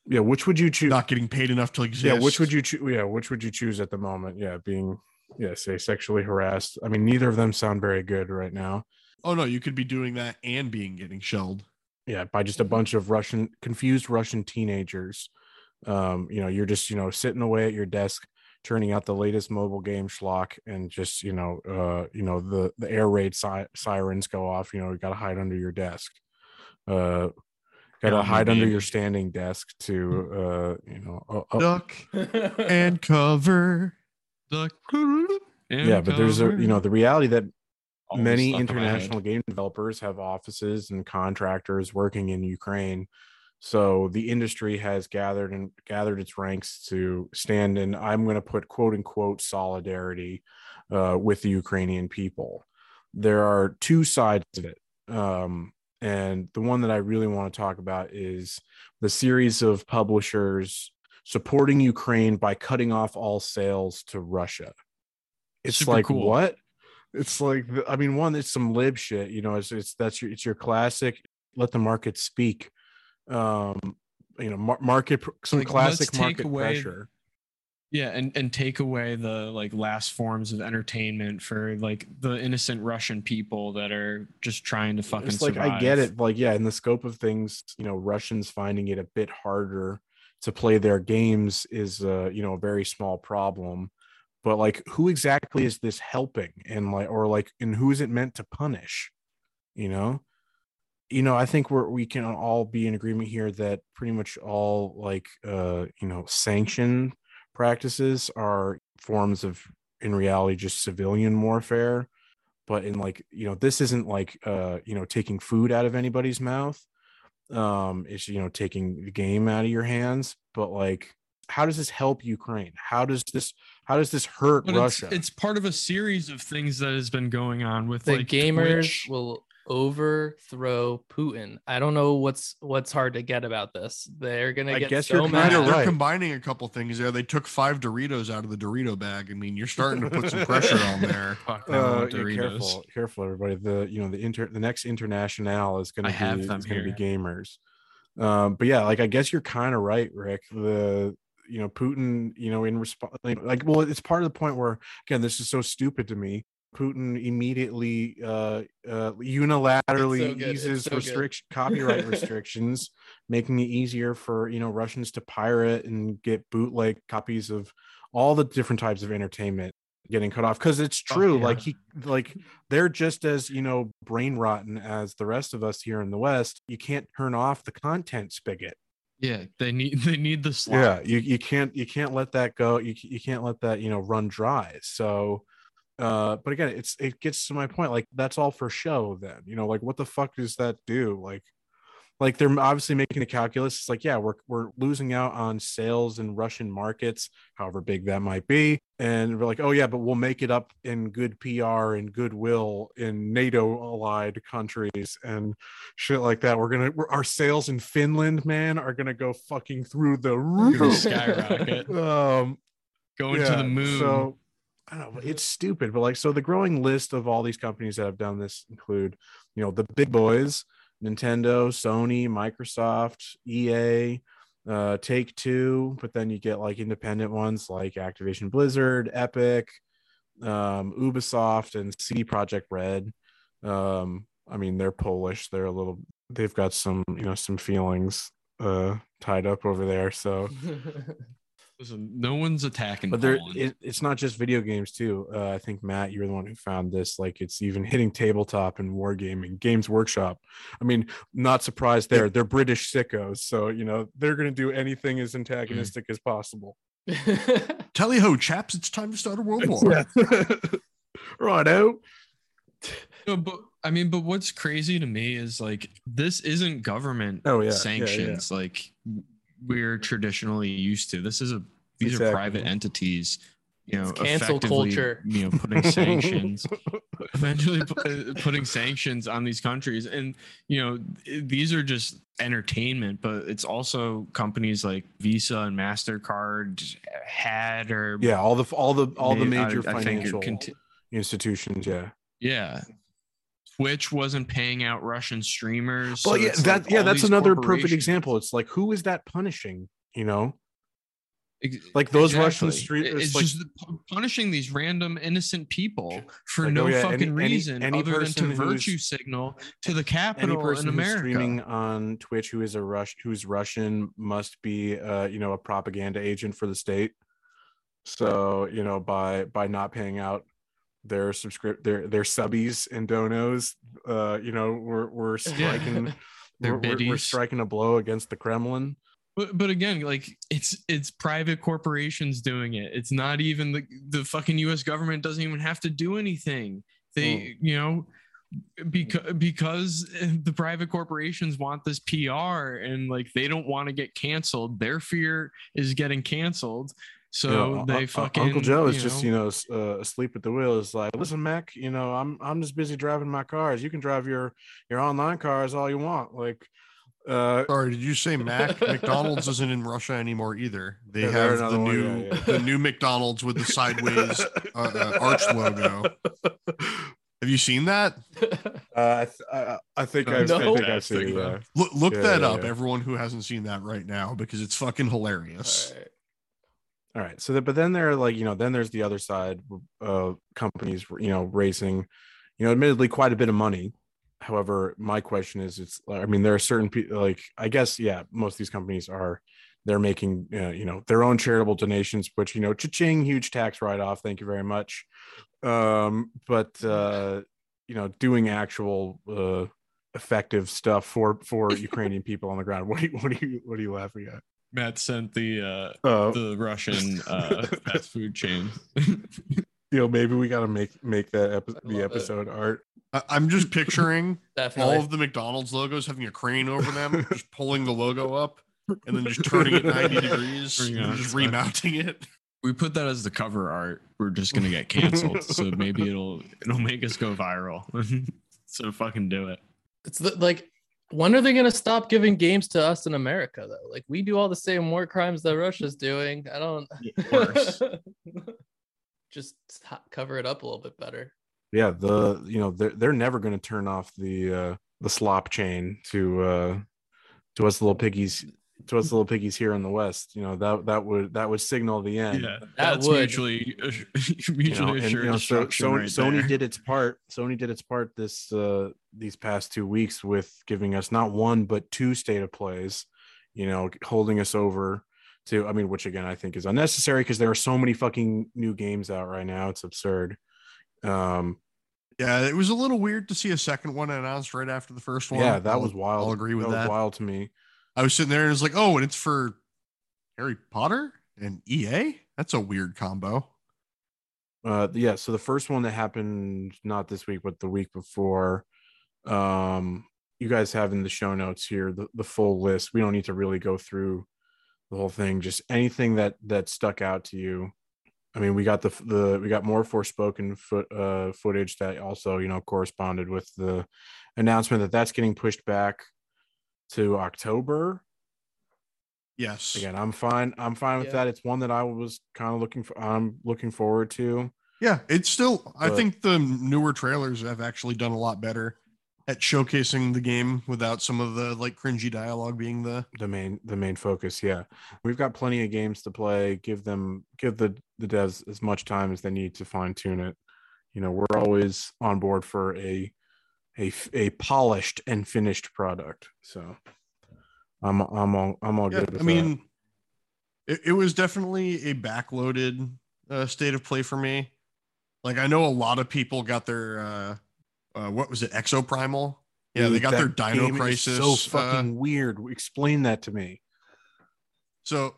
yeah which would you choose not getting paid enough to exist. yeah which would you choose yeah which would you choose at the moment? Yeah being yeah say sexually harassed. I mean neither of them sound very good right now. Oh no, you could be doing that and being getting shelled. yeah by just a bunch of russian confused russian teenagers. Um you know you're just you know sitting away at your desk turning out the latest mobile game schlock and just you know uh you know the the air raid si- sirens go off. You know you got to hide under your desk. Uh got to Yeah, hide under your standing desk to uh you know uh, uh, Duck and cover. the yeah but there's a you know the reality that Always many stuck in my head. international game developers have offices and contractors working in Ukraine. So the industry has gathered and gathered its ranks to stand in. I'm going to put quote unquote solidarity uh, with the Ukrainian people. There are two sides of it, um, and the one that I really want to talk about is the series of publishers supporting Ukraine by cutting off all sales to Russia. It's Super like cool. what? It's like I mean, one, it's some lib shit. You know, it's it's that's your it's your classic. Let the market speak. Um, you know, mar- market some Like, classic market away- pressure. Yeah, and and take away the like last forms of entertainment for like the innocent Russian people that are just trying to fucking It's like survive. I get it. Like, yeah, in the scope of things, you know, Russians finding it a bit harder to play their games is uh, you know, a very small problem. But like who exactly is this helping? And like or like and who is it meant to punish? You know? You know, I think we're we can all be in agreement here that pretty much all like uh, you know, sanction practices are forms of in reality just civilian warfare but in like you know this isn't like uh you know taking food out of anybody's mouth um it's you know taking the game out of your hands but like how does this help ukraine how does this how does this hurt But russia it's, it's part of a series of things that has been going on with the like gamers Twitch. will overthrow Putin. I don't know what's what's hard to get about this. They're gonna I get guess so you're mad. kinda They're right. combining a couple things there. They took five Doritos out of the Dorito bag. I mean, you're starting to put some pressure on there. Fuck, uh, Doritos. careful careful everybody the you know the inter the next international is going I to have be them going to be gamers um but yeah like i guess you're kind of right rick the you know putin you know in response like, like well it's part of the point where again this is so stupid to me putin immediately uh uh unilaterally. It's eases so restriction copyright restrictions making it easier for you know russians to pirate and get bootleg copies of all the different types of entertainment getting cut off because it's Fuck true yeah. like he like they're just as you know brain rotten as the rest of us here in the west you can't turn off the content spigot Yeah, they need they need the slot. yeah you, you can't you can't let that go you, you can't let that you know run dry so uh but again it's it gets to my point like that's all for show then you know like what the fuck does that do? Like like they're obviously making the calculus. It's like yeah we're we're losing out on sales in russian markets however big that might be. And we're like oh yeah but we'll make it up in good pr and goodwill in nato allied countries and shit like that. We're gonna we're, our sales in finland man are gonna go fucking through the roof. Skyrocket. um Going to the moon. So I don't know, it's stupid, but like so the growing list of all these companies that have done this include, you know, the big boys, Nintendo, Sony, Microsoft, EA, uh, Take Two, but then you get like independent ones like Activision Blizzard, Epic, um, Ubisoft, and CD Projekt Red. Um, I mean, they're Polish. They're a little. They've got some, you know, some feelings uh tied up over there. So Listen, no one's attacking. but there it, it's not just video games too uh, i think matt you're the one who found this like it's even hitting tabletop and wargaming games workshop i mean not surprised there they're british sickos so you know they're going to do anything as antagonistic as possible Tally ho, chaps! It's time to start a world war. Righto. No, but I mean, but what's crazy to me is like this isn't government Oh, yeah, yeah, yeah. sanctions like we're traditionally used to. This is a these Exactly. are private entities, you know, It's cancel culture. You know, putting sanctions, eventually pu- uh, putting sanctions on these countries, and you know, these are just entertainment, but it's also companies like Visa and Mastercard had or Yeah, all the all the all the may- I- major I think financial conti- institutions. Yeah. Yeah. Twitch wasn't paying out Russian streamers. Well, so yeah, that like yeah, that's another perfect example. It's like who is that punishing? You know, like those Russian exactly. street. It- It's like, just punishing these random innocent people for Like, no oh, yeah, fucking any- any- reason any other than to virtue signal to the any capital in person who's America. streaming on Twitch who is a Rush who's Russian must be uh, you know a propaganda agent for the state. So you know by by not paying out their subscript their their subbies and donos, uh, you know we're we're striking we're, we're- we're striking a blow against the Kremlin. But but again, like it's it's private corporations doing it. It's not even the the fucking U.S. government doesn't even have to do anything. They you know because because the private corporations want this PR and like they don't want to get canceled. Their fear is getting canceled. So You know, they Un- Un- fucking Uncle Joe is you just know, you know uh, asleep at the wheel. Is like, listen, Mac, you know, I'm I'm just busy driving my cars. You can drive your your online cars all you want. Like, uh, Sorry, did you say Mac? McDonald's isn't in Russia anymore either. They Yeah, have the another one, new yeah, yeah. the new McDonald's with the sideways uh, uh, arch logo. Have you seen that? Uh, I, th- I, I think No, I've, I think I've seen that. Look look Yeah, that yeah, up, yeah. everyone who hasn't seen that right now, because it's fucking hilarious. Alright. All right. So, that, but then there, are like, you know, then there's the other side, of companies, you know, raising, you know, admittedly quite a bit of money. However, my question is, it's, I mean, there are certain people, like, I guess, yeah, most of these companies are, they're making, uh, you know, their own charitable donations, which, you know, cha-ching, huge tax write-off. Thank you very much. Um, but, uh, you know, doing actual, uh, effective stuff for for Ukrainian people on the ground. What do you what do you what are you laughing at? Matt sent the uh Uh, the Russian uh fast food chain. you know maybe we got to make make that epi- the love it. episode art I- I'm just picturing all of the McDonald's logos having a crane over them, just pulling the logo up and then just turning it 90 degrees, Turning and on just its side. remounting it. we put that as the cover art. We're just gonna get canceled. so maybe it'll it'll make us go viral. so fucking do it. It's the, like, when are they going to stop giving games to us in America, though? Like, we do all the same war crimes that Russia's doing. I don't. Worse. Just cover it up a little bit better. yeah the you know they're, they're never going to turn off the uh the slop chain to uh to us little piggies to us little piggies here in the west you know that that would that would signal the end Yeah, That that's would- mutually mutually you know, and, you know, so destruction Sony, right Sony there. did its part. Sony did its part this uh, these past two weeks with giving us not one but two state of plays. You know, holding us over to. I mean, which again I think is unnecessary because there are so many fucking new games out right now. It's absurd. Um, Yeah, it was a little weird to see a second one announced right after the first one. yeah, that I'll- was wild. I'll agree with that. Was that. wild to me. I was sitting there and it was like, oh, and it's for Harry Potter and EA. That's a weird combo. Uh, yeah. So the first one that happened not this week, but the week before. Um, you guys have in the show notes here the, the full list. We don't need to really go through the whole thing. Just anything that that stuck out to you. I mean, we got the the we got more Forspoken foot uh footage that also you know corresponded with the announcement that that's getting pushed back to October. Yes. Again, I'm fine. I'm fine with Yeah. that. It's one that I was kind of looking for. I'm looking forward to. Yeah, it's still. I think the newer trailers have actually done a lot better at showcasing the game without some of the like cringy dialogue being the. the main the main focus yeah we've got plenty of games to play give them give the the devs as much time as they need to fine tune it you know we're always on board for a a a polished and finished product so i'm i'm all i'm all Yeah, good with I mean, it, it was definitely a backloaded uh, state of play for me. Like I know a lot of people got their uh, uh what was it, Exoprimal? that. Yeah, they got their Dino Crisis. so uh, fucking weird explain that to me So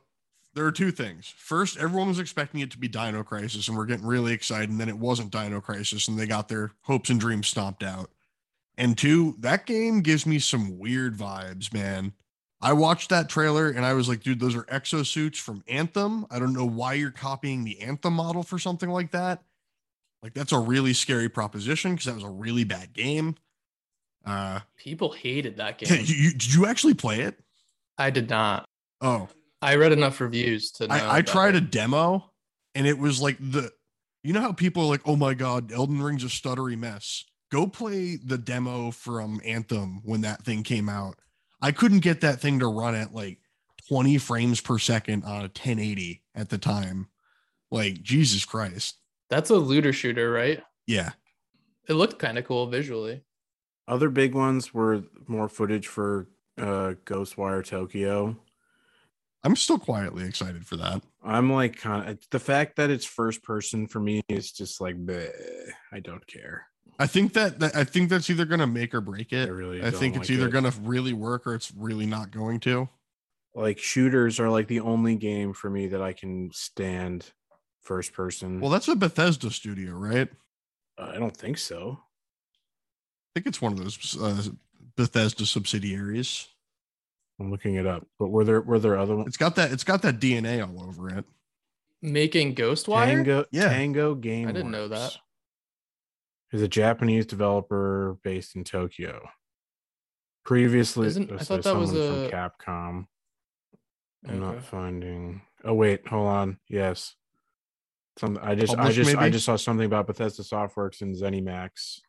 there are two things. First, everyone was expecting it to be Dino Crisis, and we're getting really excited. And then it wasn't Dino Crisis, and they got their hopes and dreams stomped out. And two, that game gives me some weird vibes, man. I watched that trailer and I was like, dude, those are exosuits from Anthem. I don't know why you're copying the Anthem model for something like that. Like, that's a really scary proposition because that was a really bad game. Uh, People hated that game. you, you- did you actually play it? I did not. Oh, I read enough reviews to know. I, I tried a demo and it was like the you know how people are like, oh my god, Elden Ring's a stuttery mess. Go play the demo from Anthem when that thing came out. I couldn't get that thing to run at like 20 frames per second on a 1080 at the time. Like Jesus Christ. That's a looter shooter, right? Yeah. It looked kind of cool visually. Other big ones were more footage for uh, Ghostwire Tokyo. I'm still quietly excited for that. I'm like kind of the fact that it's first person for me is just like bleh, I don't care. I think that, that I think that's either gonna make or break I it. really I think it's like either it. gonna really work or it's really not going to. like shooters are like the only game for me that I can stand first person. Well, that's a Bethesda studio, right? Uh, I don't think so. I think it's one of those uh, Bethesda subsidiaries. I'm looking it up. But were there were there other ones? It's got that. It's got that DNA all over it. Making Ghostwire. Tango Yeah. Tango Game. I didn't know that. Is a Japanese developer based in Tokyo. Previously, Isn't- I uh, thought that was a- from Capcom. I'm not finding. Oh wait, hold on. Yes, some. I just, I Published, just, I just saw something about Bethesda Softworks and ZeniMax.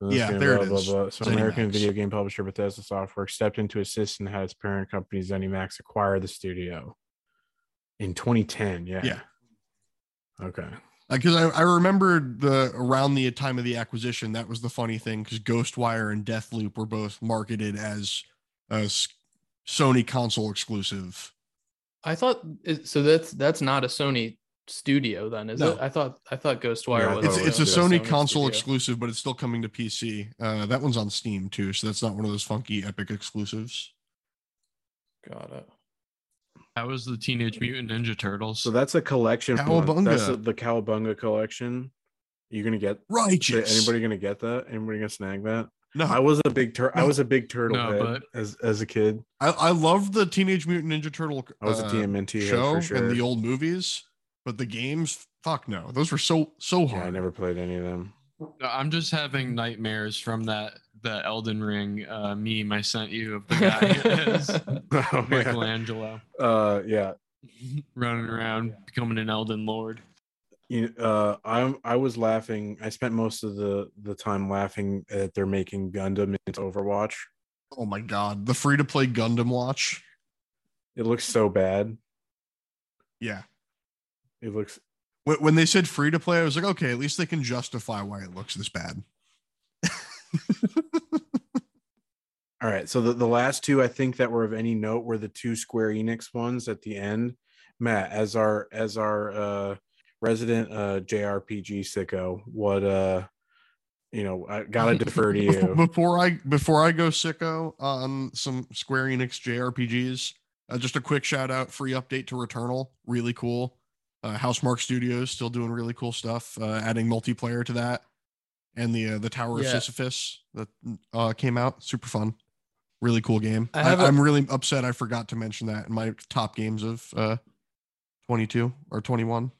And Yeah, it's there it blah, blah, is. blah. So American video game publisher Bethesda Softworks stepped in to assist and had its parent company ZeniMax acquire the studio in 2010. Yeah. Yeah, Okay. Because I, I remembered the around the time of the acquisition. That was the funny thing because Ghostwire and Deathloop were both marketed as as Sony console exclusive. I thought so. That's that's not a Sony studio, then, is No. it? I thought I thought Ghostwire Yeah, was. It's thought it's a Sony, Sony console studio. exclusive, but it's still coming to PC. Uh, that one's on Steam too, so that's not one of those funky Epic exclusives. Got it. That was the Teenage Mutant Ninja Turtles. So that's a collection. one. That's Cowabunga. the, the Cowabunga collection. You gonna get? Righteous. Anybody gonna get that? Anybody gonna snag that? No, I was a big tur- I was a big turtle No, head but- as as a kid. I, I love the Teenage Mutant Ninja Turtle I was uh, a TMNT head show for sure. and the old movies, but the games, fuck no, those were so so hard. yeah, I never played any of them. No, I'm just having nightmares from that the Elden Ring uh, meme I sent you of the guy as Oh, yeah. Michelangelo Uh, yeah. running around becoming an Elden Lord. You, uh, I'm I was laughing. I spent most of the the time laughing that they're making Gundam into Overwatch. Oh my god, the free to play Gundam Watch. It looks so bad. Yeah, It looks when, when they said free to play, I was like, okay, at least they can justify why it looks this bad. All right. So the, the last two I think that were of any note were the two Square Enix ones at the end. Matt, as our as our uh resident uh JRPG sicko, what uh you know, I gotta defer to you. before I before I go sicko on some Square Enix JRPGs, uh, just a quick shout out, free update to Returnal, really cool. Uh, Housemarque Studios still doing really cool stuff, uh, adding multiplayer to that, and the uh, the Tower Yeah. of Sisyphus that uh, came out, super fun, really cool game. I I have a- am really upset I forgot to mention that in my top games of uh, 22 or 21.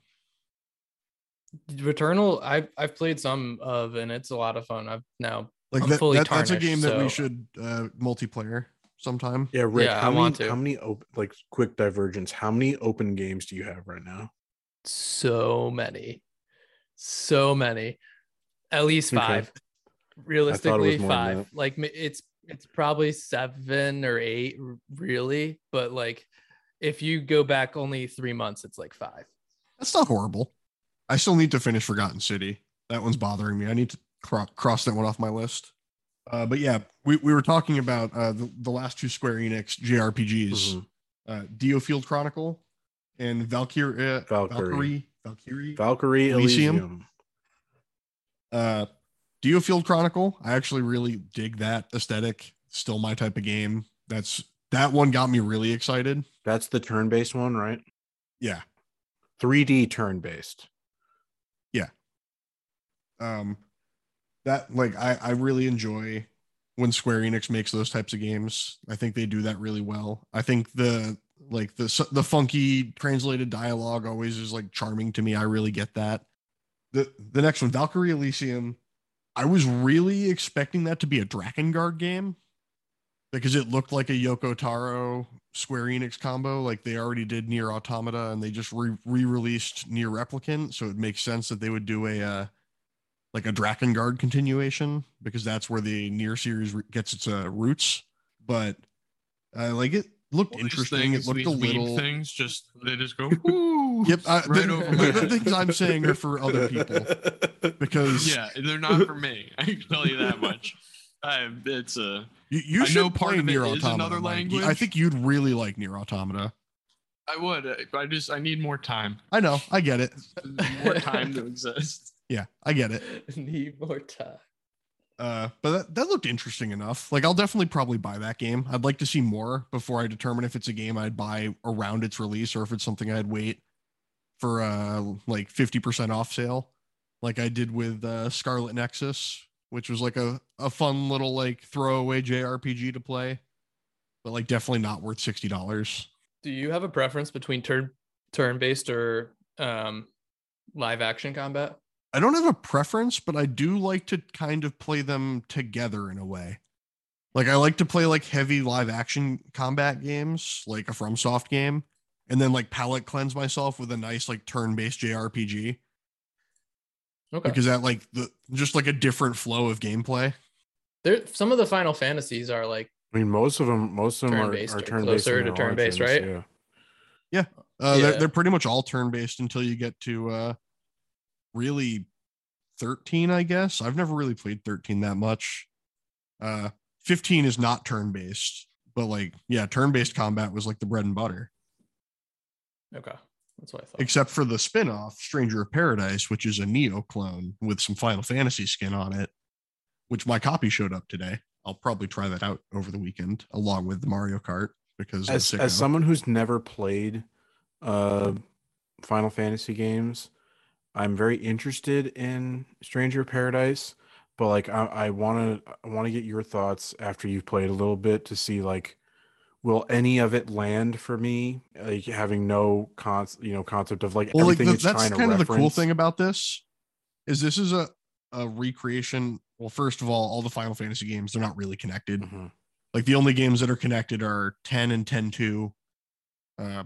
Returnal, I've I've played some of, and it's a lot of fun. I've now Like I'm that, fully that- that's a tarnished, game that we should uh, multiplayer sometime. Yeah, Rick, Yeah, how I many want to. how many open like quick divergence, how many open games do you have right now? so many, so many, at least Okay. five. Realistically, five. Like it's it's probably seven or eight, really. But like, if you go back only three months, it's like five. That's not horrible. I still need to finish Forgotten City. That one's bothering me. I need to cro- cross that one off my list. Uh, but yeah, we, we were talking about uh, the, the last two Square Enix JRPGs, Mhm. uh, DioField Chronicle and Valkyrie. Uh, Valkyrie. Valkyrie. Valkyrie. Valkyrie Elysium? Elysium. Uh, DioField Chronicle. I actually really dig that aesthetic. Still my type of game. That's that one got me really excited. That's the turn-based one, right? Yeah. 3D turn-based. Yeah. Um that like I I really enjoy when Square Enix makes those types of games. I think they do that really well. I think the like the the funky translated dialogue always is like charming to me. I really get that. The the next one, Valkyrie Elysium, I was really expecting that to be a Drakengard game because it looked like a Yoko Taro Square Enix combo. Like they already did NieR Automata and they just re released NieR Replicant, so it makes sense that they would do a uh, like a Drakengard continuation because that's where the NieR series gets its uh, roots. But uh, like it looked these interesting. It looked a little. things just they just go "Ooh," Yep, I, right the, over my the things I'm saying are for other people because Yeah, they're not for me. I can tell you that much. I, it's a you, you I should know part play of it Near is Automata. another Mike. I think you'd really like NieR Automata. I would. I just I need more time. I know, I get it. More time to exist. Yeah, I get it. Need more time. Uh, but that, that looked interesting enough. Like I'll definitely probably buy that game. I'd like to see more before I determine if it's a game I'd buy around its release or if it's something I'd wait for uh like 50% off sale, like I did with uh Scarlet Nexus, which was like a, a fun little like throwaway JRPG to play, but like definitely not worth sixty dollars. Do you have a preference between turn turn based or um live action combat? I don't have a preference, but I do like to kind of play them together in a way. Like I like to play like heavy live action combat games, like a FromSoft game, and then like palette cleanse myself with a nice like turn-based JRPG Okay. because that like the just like a different flow of gameplay. there some of the Final Fantasies are like I mean, most of them, most of them are, Turn-based are turn-based. closer to turn-based, right? Yeah. Uh, they're, Yeah. they're pretty much all turn-based until you get to uh really 13, I guess. I've never really played 13 that much. Uh 15 is not turn-based, but like yeah, turn-based combat was like the bread and butter. Okay. That's what I thought. except for the spin-off stranger of paradise which is a Nioh clone with some final fantasy skin on it which my copy showed up today i'll probably try that out over the weekend along with the mario kart because As as someone who's never played uh Final Fantasy games, I'm very interested in Stranger of Paradise, but like I, I want to I want to get your thoughts after you've played a little bit to see like will any of it land for me like having no con you know concept of like well like everything the- it's that's trying to kind of the cool thing about this is this is a a recreation well first of all all the final fantasy games they're not really connected Mhm. like the only games that are connected are 10 and 10 2 uh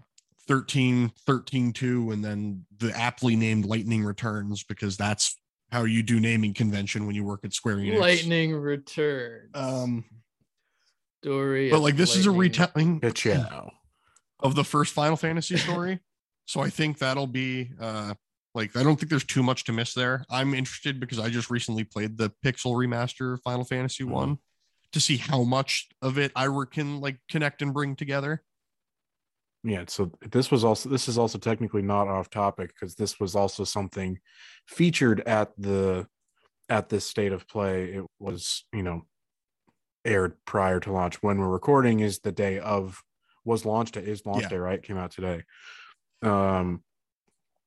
13 13 2 and then the aptly named lightning returns because that's how you do naming convention when you work at square enix Lightning returns. um story. but like this is a retelling Ka-chow. of the first final fantasy story so i think that'll be uh like i don't think there's too much to miss there i'm interested because i just recently played the pixel remaster final fantasy Mhm. one to see how much of it i re- can like connect and bring together Yeah, so this was also this is also technically not off topic because this was also something featured at the at this state of play. It was, you know, aired prior to launch. When we're recording is the day of was launched it is launch Yeah. day, right? Came out today. Um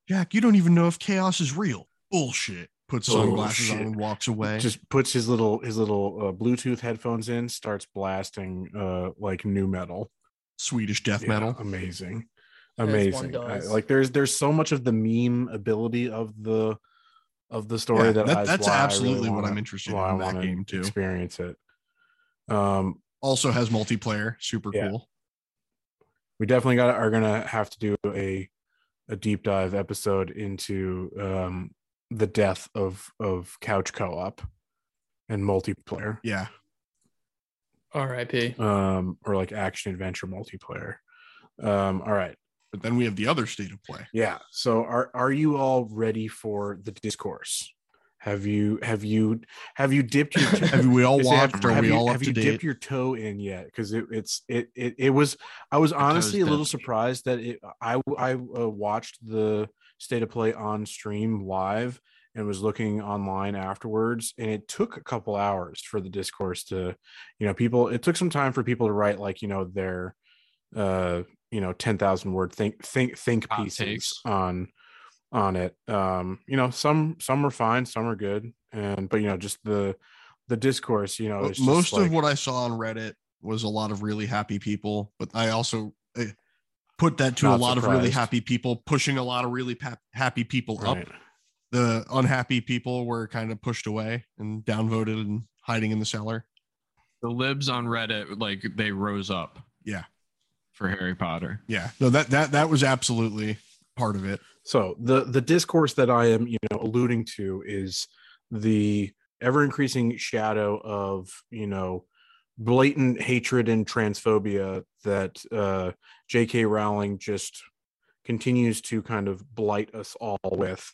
jack you don't even know if chaos is real bullshit puts sunglasses on and walks away just puts his little his little uh, Bluetooth headphones in, starts blasting uh like new metal. swedish death Yeah, metal amazing amazing I- like there's there's so much of the meme ability of the of the story Yeah, that, that- is that's why I really absolutely what wanna- I'm interested in I that wanna experience it um also has multiplayer super Yeah. cool we definitely got are gonna have to do a a deep dive episode into um the death of of couch co-op and multiplayer yeah R.I.P. um or like action adventure multiplayer um all right but then we have the other state of play Yeah. So are are you all ready for the discourse? Have you have you have you dipped your toe, have we all have- watched are have we you, all up have to you dipped your toe in yet? Because it, it's it, it it was I was honestly a little surprised that it I I uh, watched the state of play on stream live and was looking online afterwards and it took a couple hours for the discourse to you know people it took some time for people to write like you know their uh you know 10,000 word think think think Hot pieces takes. on on it um you know some some are fine some are good and but you know just the the discourse you know Mo- it's just most of what I saw on Reddit was a lot of really happy people, but I also eh, put that to a Not lot of really happy people pushing a lot of really pa- happy people right. up. The unhappy people were kind of pushed away and downvoted and hiding in the cellar. The libs on Reddit, like they rose up. Yeah. For Harry Potter. Yeah, no, that that that was absolutely part of it. So the the discourse that I am, you know, alluding to is the ever increasing shadow of, you know, blatant hatred and transphobia that uh J.K. Rowling just continues to kind of blight us all with.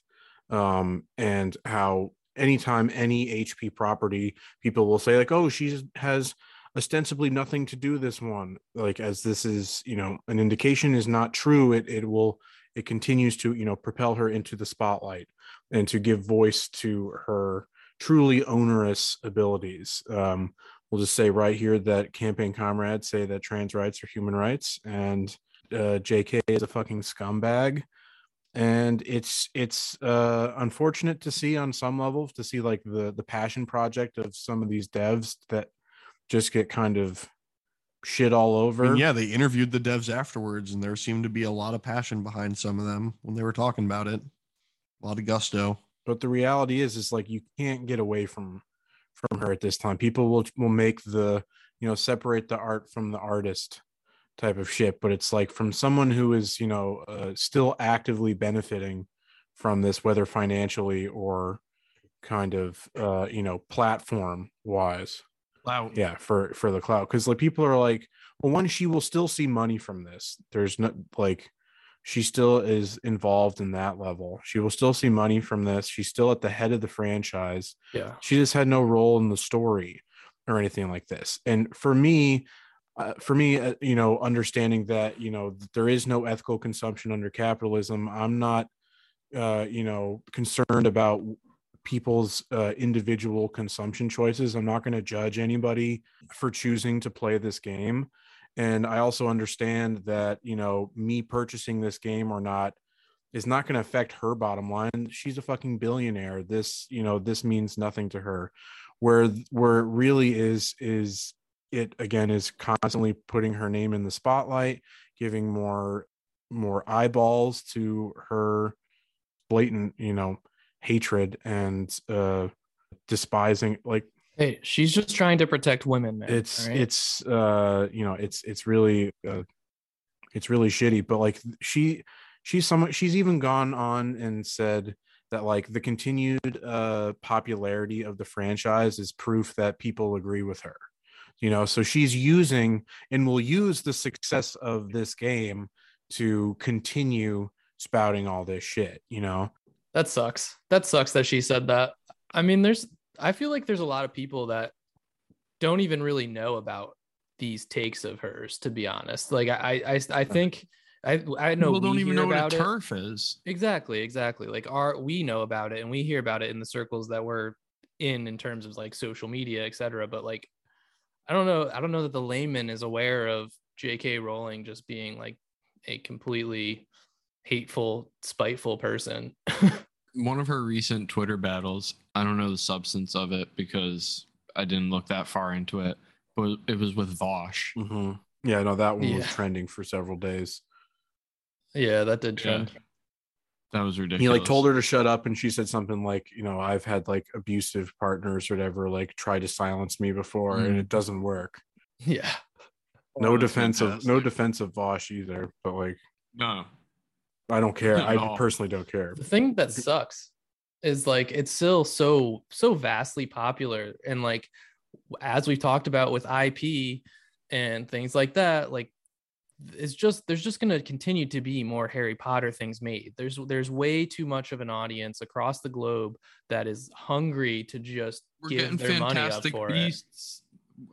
Um and how anytime any HP property people will say like, "Oh, she has ostensibly nothing to do this one." Like as this is, you know, an indication is not true, it it will it continues to you know propel her into the spotlight and to give voice to her truly onerous abilities. Um, we'll just say right here that campaign comrades say that trans rights are human rights and uh, jk is a fucking scumbag. And it's it's uh unfortunate to see on some level to see like the the passion project of some of these devs that just get kind of shit all I over mean, yeah, they interviewed the devs afterwards, and there seemed to be a lot of passion behind some of them when they were talking about it. A lot of gusto. but the reality is is like you can't get away from from her at this time people will will make the you know separate the art from the artist type of shit but it's like from someone who is you know uh, still actively benefiting from this whether financially or kind of uh you know platform wise Wow. yeah for for the cloud because like people are like well one she will still see money from this. There's no like she still is involved in that level. She will still see money from this. She's still at the head of the franchise. Yeah. she just had no role in the story or anything like this. And for me uh, for me uh, you know understanding that you know there is no ethical consumption under capitalism i'm not uh you know concerned about people's uh, individual consumption choices i'm not going to judge anybody for choosing to play this game. And i also understand that you know me purchasing this game or not is not going to affect her bottom line. She's a fucking billionaire. This you know this means nothing to her. Where where it really is is it again is constantly putting her name in the spotlight giving more more eyeballs to her blatant you know hatred and uh despising like Hey, she's just trying to protect women, man. it's right? it's uh you know it's it's really uh, it's really shitty but like she she's someone she's even gone on and said that like the continued uh popularity of the franchise is proof that people agree with her you know so she's using and will use the success of this game to continue spouting all this shit you know that sucks. That sucks that she said that. I mean, there's I feel like there's a lot of people that don't even really know about these takes of hers, to be honest. Like I I I think I I know People don't even know what a it. TERF is. Exactly, exactly. Like our we know about it and we hear about it in the circles that we're in in terms of like social media, etc. But like I don't know, I don't know that the layman is aware of J.K. Rowling just being like a completely hateful, spiteful person. One of her recent Twitter battles, I don't know the substance of it because I didn't look that far into it, but it was with Vaush. mm-hmm. yeah no that one was trending for several days yeah, that did Yeah. trend. That was ridiculous. he like told her to shut up and she said something like you know i've had like abusive partners or whatever like try to silence me before and Mm. it doesn't work Yeah. no Oh, that's defense of no defense of vaush either but like No. I don't care i No. personally don't care the thing that sucks is like it's still so so vastly popular and like as we've talked about with ip and things like that like it's just there's just going to continue to be more harry potter things made there's there's way too much of an audience across the globe that is hungry to just We're give getting their money up Fantastic for it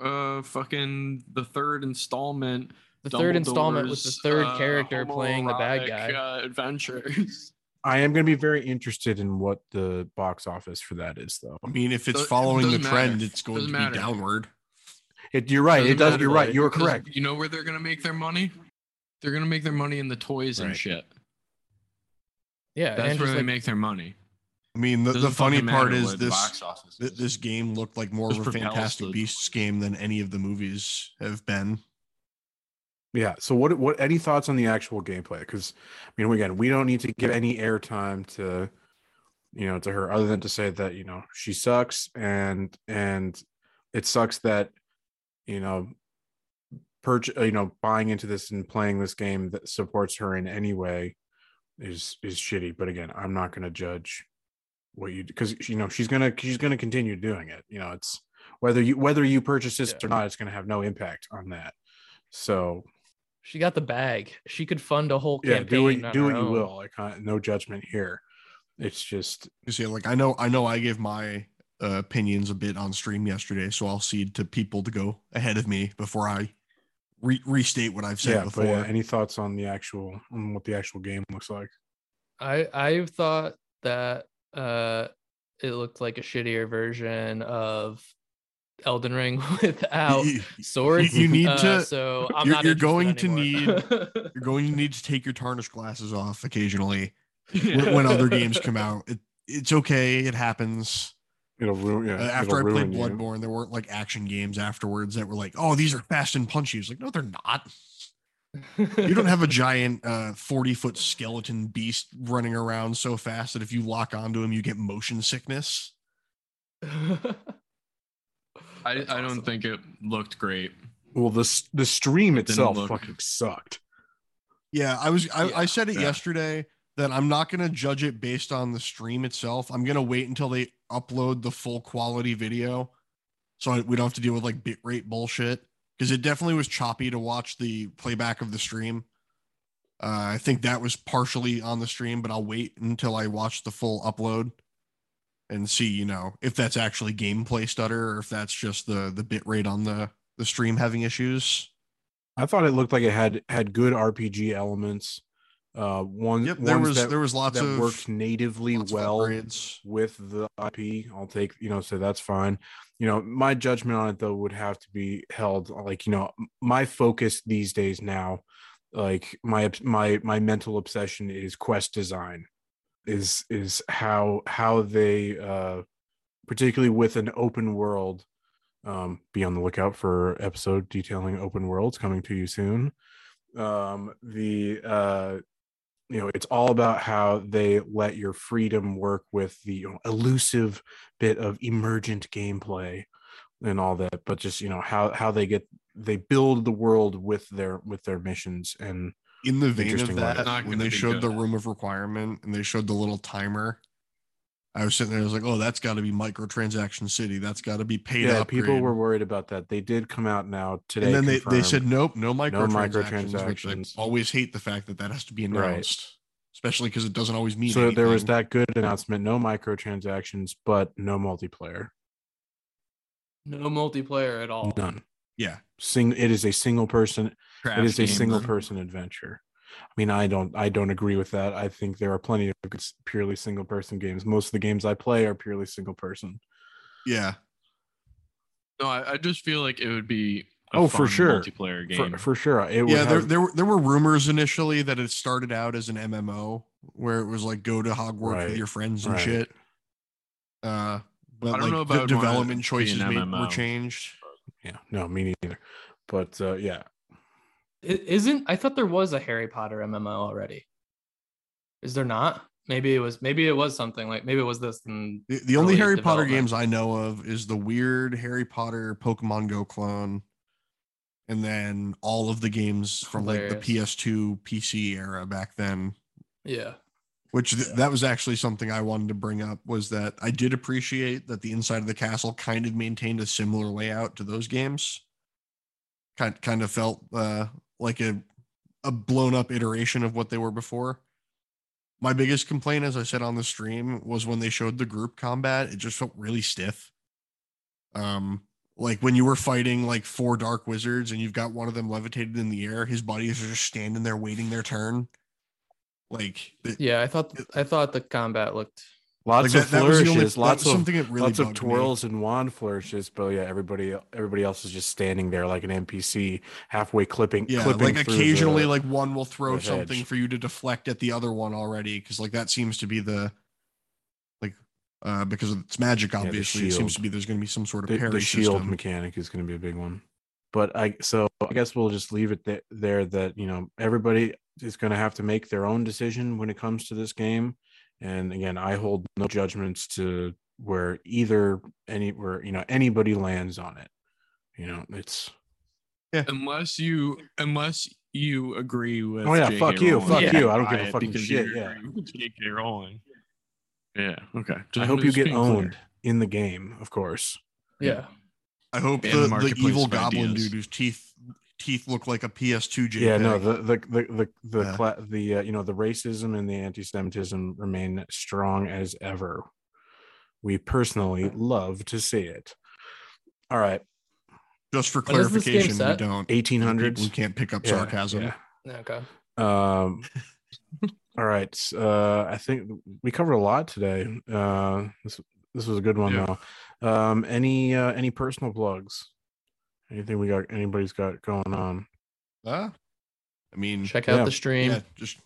Uh, fucking the third installment. The third installment with the third uh, character playing the bad guy Uh, adventures. I am going to be very interested in what the box office for that is, though. I mean, if it's So it following the doesn't trend, it's going Doesn't to be matter. downward. It, you're right. Doesn't it does. matter, You're right. You're correct. You know where they're gonna make their money? They're gonna make their money in the toys and Right. shit. Yeah, That's and where they like, make their money. I mean, the, the funny part is this box is. this game looked like more This of a Fantastic Beasts game than any of the movies have been. Yeah. So what? What? Any thoughts on the actual gameplay? Because I mean, again, we don't need to give any airtime to, you know, to her other than to say that you know she sucks and and it sucks that, you know, purch uh, you know buying into this and playing this game that supports her in any way is is shitty. But again, I'm not going to judge what you because you know she's gonna she's gonna continue doing it. You know, it's whether you whether you purchase this Yeah. or not, it's going to have no impact on that. So she got the bag. She could fund a whole yeah campaign. do what do what you own. will like uh, no judgment here it's just You see, like I know, I know, I gave my uh, opinions a bit on stream yesterday, so I'll cede to people to go ahead of me before I re- restate what I've said yeah before. but yeah, any thoughts on the actual on what the actual game looks like I I thought that uh it looked like a shittier version of Elden Ring without swords. you need uh, to- So I'm you're- not you're interested going to need. You're going to need to take your tarnished glasses off occasionally when, when other games come out. It, it's okay. It happens. it'll ruin yeah Uh, after I it'll played ruin you. Bloodborne, there weren't like action games afterwards that were like, oh, these are fast and punchy. It's like, no, they're not. You don't have a giant uh, 40 foot skeleton beast running around so fast that if you lock onto him, you get motion sickness. I, That's I don't think it looked great. well the the stream It didn't itself look- fucking sucked Yeah, I was. I, I said it yeah. yesterday that I'm not going to judge it based on the stream itself. I'm going to wait until they upload the full quality video, so I- we don't have to deal with like bitrate bullshit. Because it definitely was choppy to watch the playback of the stream. Uh, I think that was partially on the stream, but I'll wait until I watch the full upload and see, you know, if that's actually gameplay stutter or if that's just the the bitrate on the the stream having issues. i thought it looked like it had had good rpg elements uh one Yep, there was that, there was lots that of worked natively well with the IP. I'll take, you know, so that's fine. You know, my judgment on it though would have to be held like, you know, my focus these days now, like my my my mental obsession is quest design. Is is how how they uh particularly with an open world um be on the lookout for episode detailing open worlds coming to you soon. Um the uh you know it's all about how they let your freedom work with the you know, elusive bit of emergent gameplay and all that but just you know how how they get they build the world with their with their missions and in the vein of that, when they be showed the room of requirement and they showed the little timer, I was sitting there. I was like, "Oh, that's got to be microtransaction city. That's got to be paid yeah up." people were worried about that they did come out now today and then they, they said, "Nope, no microtransactions." Which I microtransactions. always hate the fact that that has to be Right. announced, especially because it doesn't always mean. so there was that good announcement no microtransactions but no multiplayer no multiplayer at all. none Yeah, sing it is a single person Crash it is a game, single bro. person adventure i mean i don't i don't agree with that i think there are plenty of good purely single person games most of the games i play are purely single person yeah. No, I, I just feel like it would be. a Oh, for sure. Multiplayer game. for sure it Yeah, there, have, there were there were rumors initially that it started out as an MMO where it was like go to Hogwarts Right, with your friends and right. shit. Uh, but I don't like know the about development choices made, were changed. yeah no me neither but uh yeah I- Isn't I thought there was a Harry Potter MMO already. Is there not? Maybe it was. Maybe it was something like. Maybe it was this. And The, the only Harry Potter games I know of is the weird Harry Potter Pokemon Go clone, and then all of the games from like the PS2 PC era back then. yeah, Which th- that was actually something I wanted to bring up was that I did appreciate that the inside of the castle kind of maintained a similar layout to those games. Kind kind of felt uh, like a a blown up iteration of what they were before. My biggest complaint, as I said on the stream, was when they showed the group combat. It just felt really stiff. Um, like when you were fighting like four dark wizards and you've got one of them levitated in the air, his buddies are just standing there waiting their turn. Like, it- Yeah, I thought I thought the combat looked Lots like of that, that was only- flourishes, lots of something that really lots of bugged me. twirls and wand flourishes, but yeah, everybody everybody else is just standing there like an NPC, halfway clipping. Yeah, clipping like occasionally, the- like one will throw something for you to deflect at the other one already, because like that seems to be the like uh because it's magic. Obviously, it seems to be there's going to be some sort of the, parry the shield system. mechanic is going to be a big one. But I so I guess we'll just leave it th- there that you know everybody is going to have to make their own decision when it comes to this game. And again, I hold no judgments to where either any where you know anybody lands on it. You know, it's yeah. unless you unless you agree with Oh, yeah, J.K. fuck you, Rowling. fuck you, I don't give a Buy it fucking because shit, you yeah. agree with J.K. Rowling. Yeah. Okay. I hope you get being clear. owned in the game, of course. yeah. I hope And the, the marketplace evil goblin ideas. dude whose teeth teeth look like a PS2 JPEG. Yeah, no, the the the the the, Yeah. cla- the uh, you know the racism and the anti-Semitism remain strong as ever. We personally love to see it. All right, just for When is this game clarification, we don't. eighteen We can't pick up Yeah, sarcasm. yeah. Okay. Um, all right. Uh, I think we covered a lot today. Uh, this this was a good one Yeah. though. Um, any uh, any personal plugs? Anything we got? Anybody's got going on? Uh, I mean, Check out Yeah. the stream. yeah, just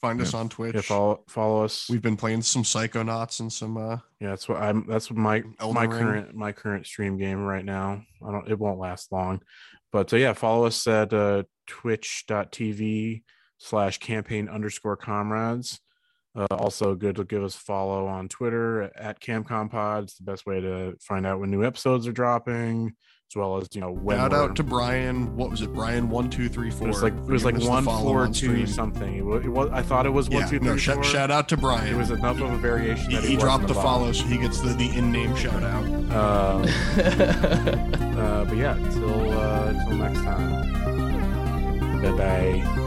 find us on Twitch. Yeah, follow follow us. We've been playing some Psychonauts and some uh Yeah, that's what I'm. That's what my Elden my Ring. current my current stream game right now. I don't. It won't last long, but uh, yeah, follow us at uh, twitch.tv slash campaign underscore comrades. Uh, also, good to give us a follow on Twitter at CampComPod. It's the best way to find out when new episodes are dropping, as well as you know when. shout out to Brian. What was it? Brian one two three four. It was like it was like giving us the one four on two stream. something. It was, it was. I thought it was one Yeah, two no, three shout, four. shout out to Brian. It was enough of a variation he, that he it dropped wasn't the a bomb. follow, so he gets the the in name shout out. Uh, uh, but yeah, until uh, till next time. Bye bye.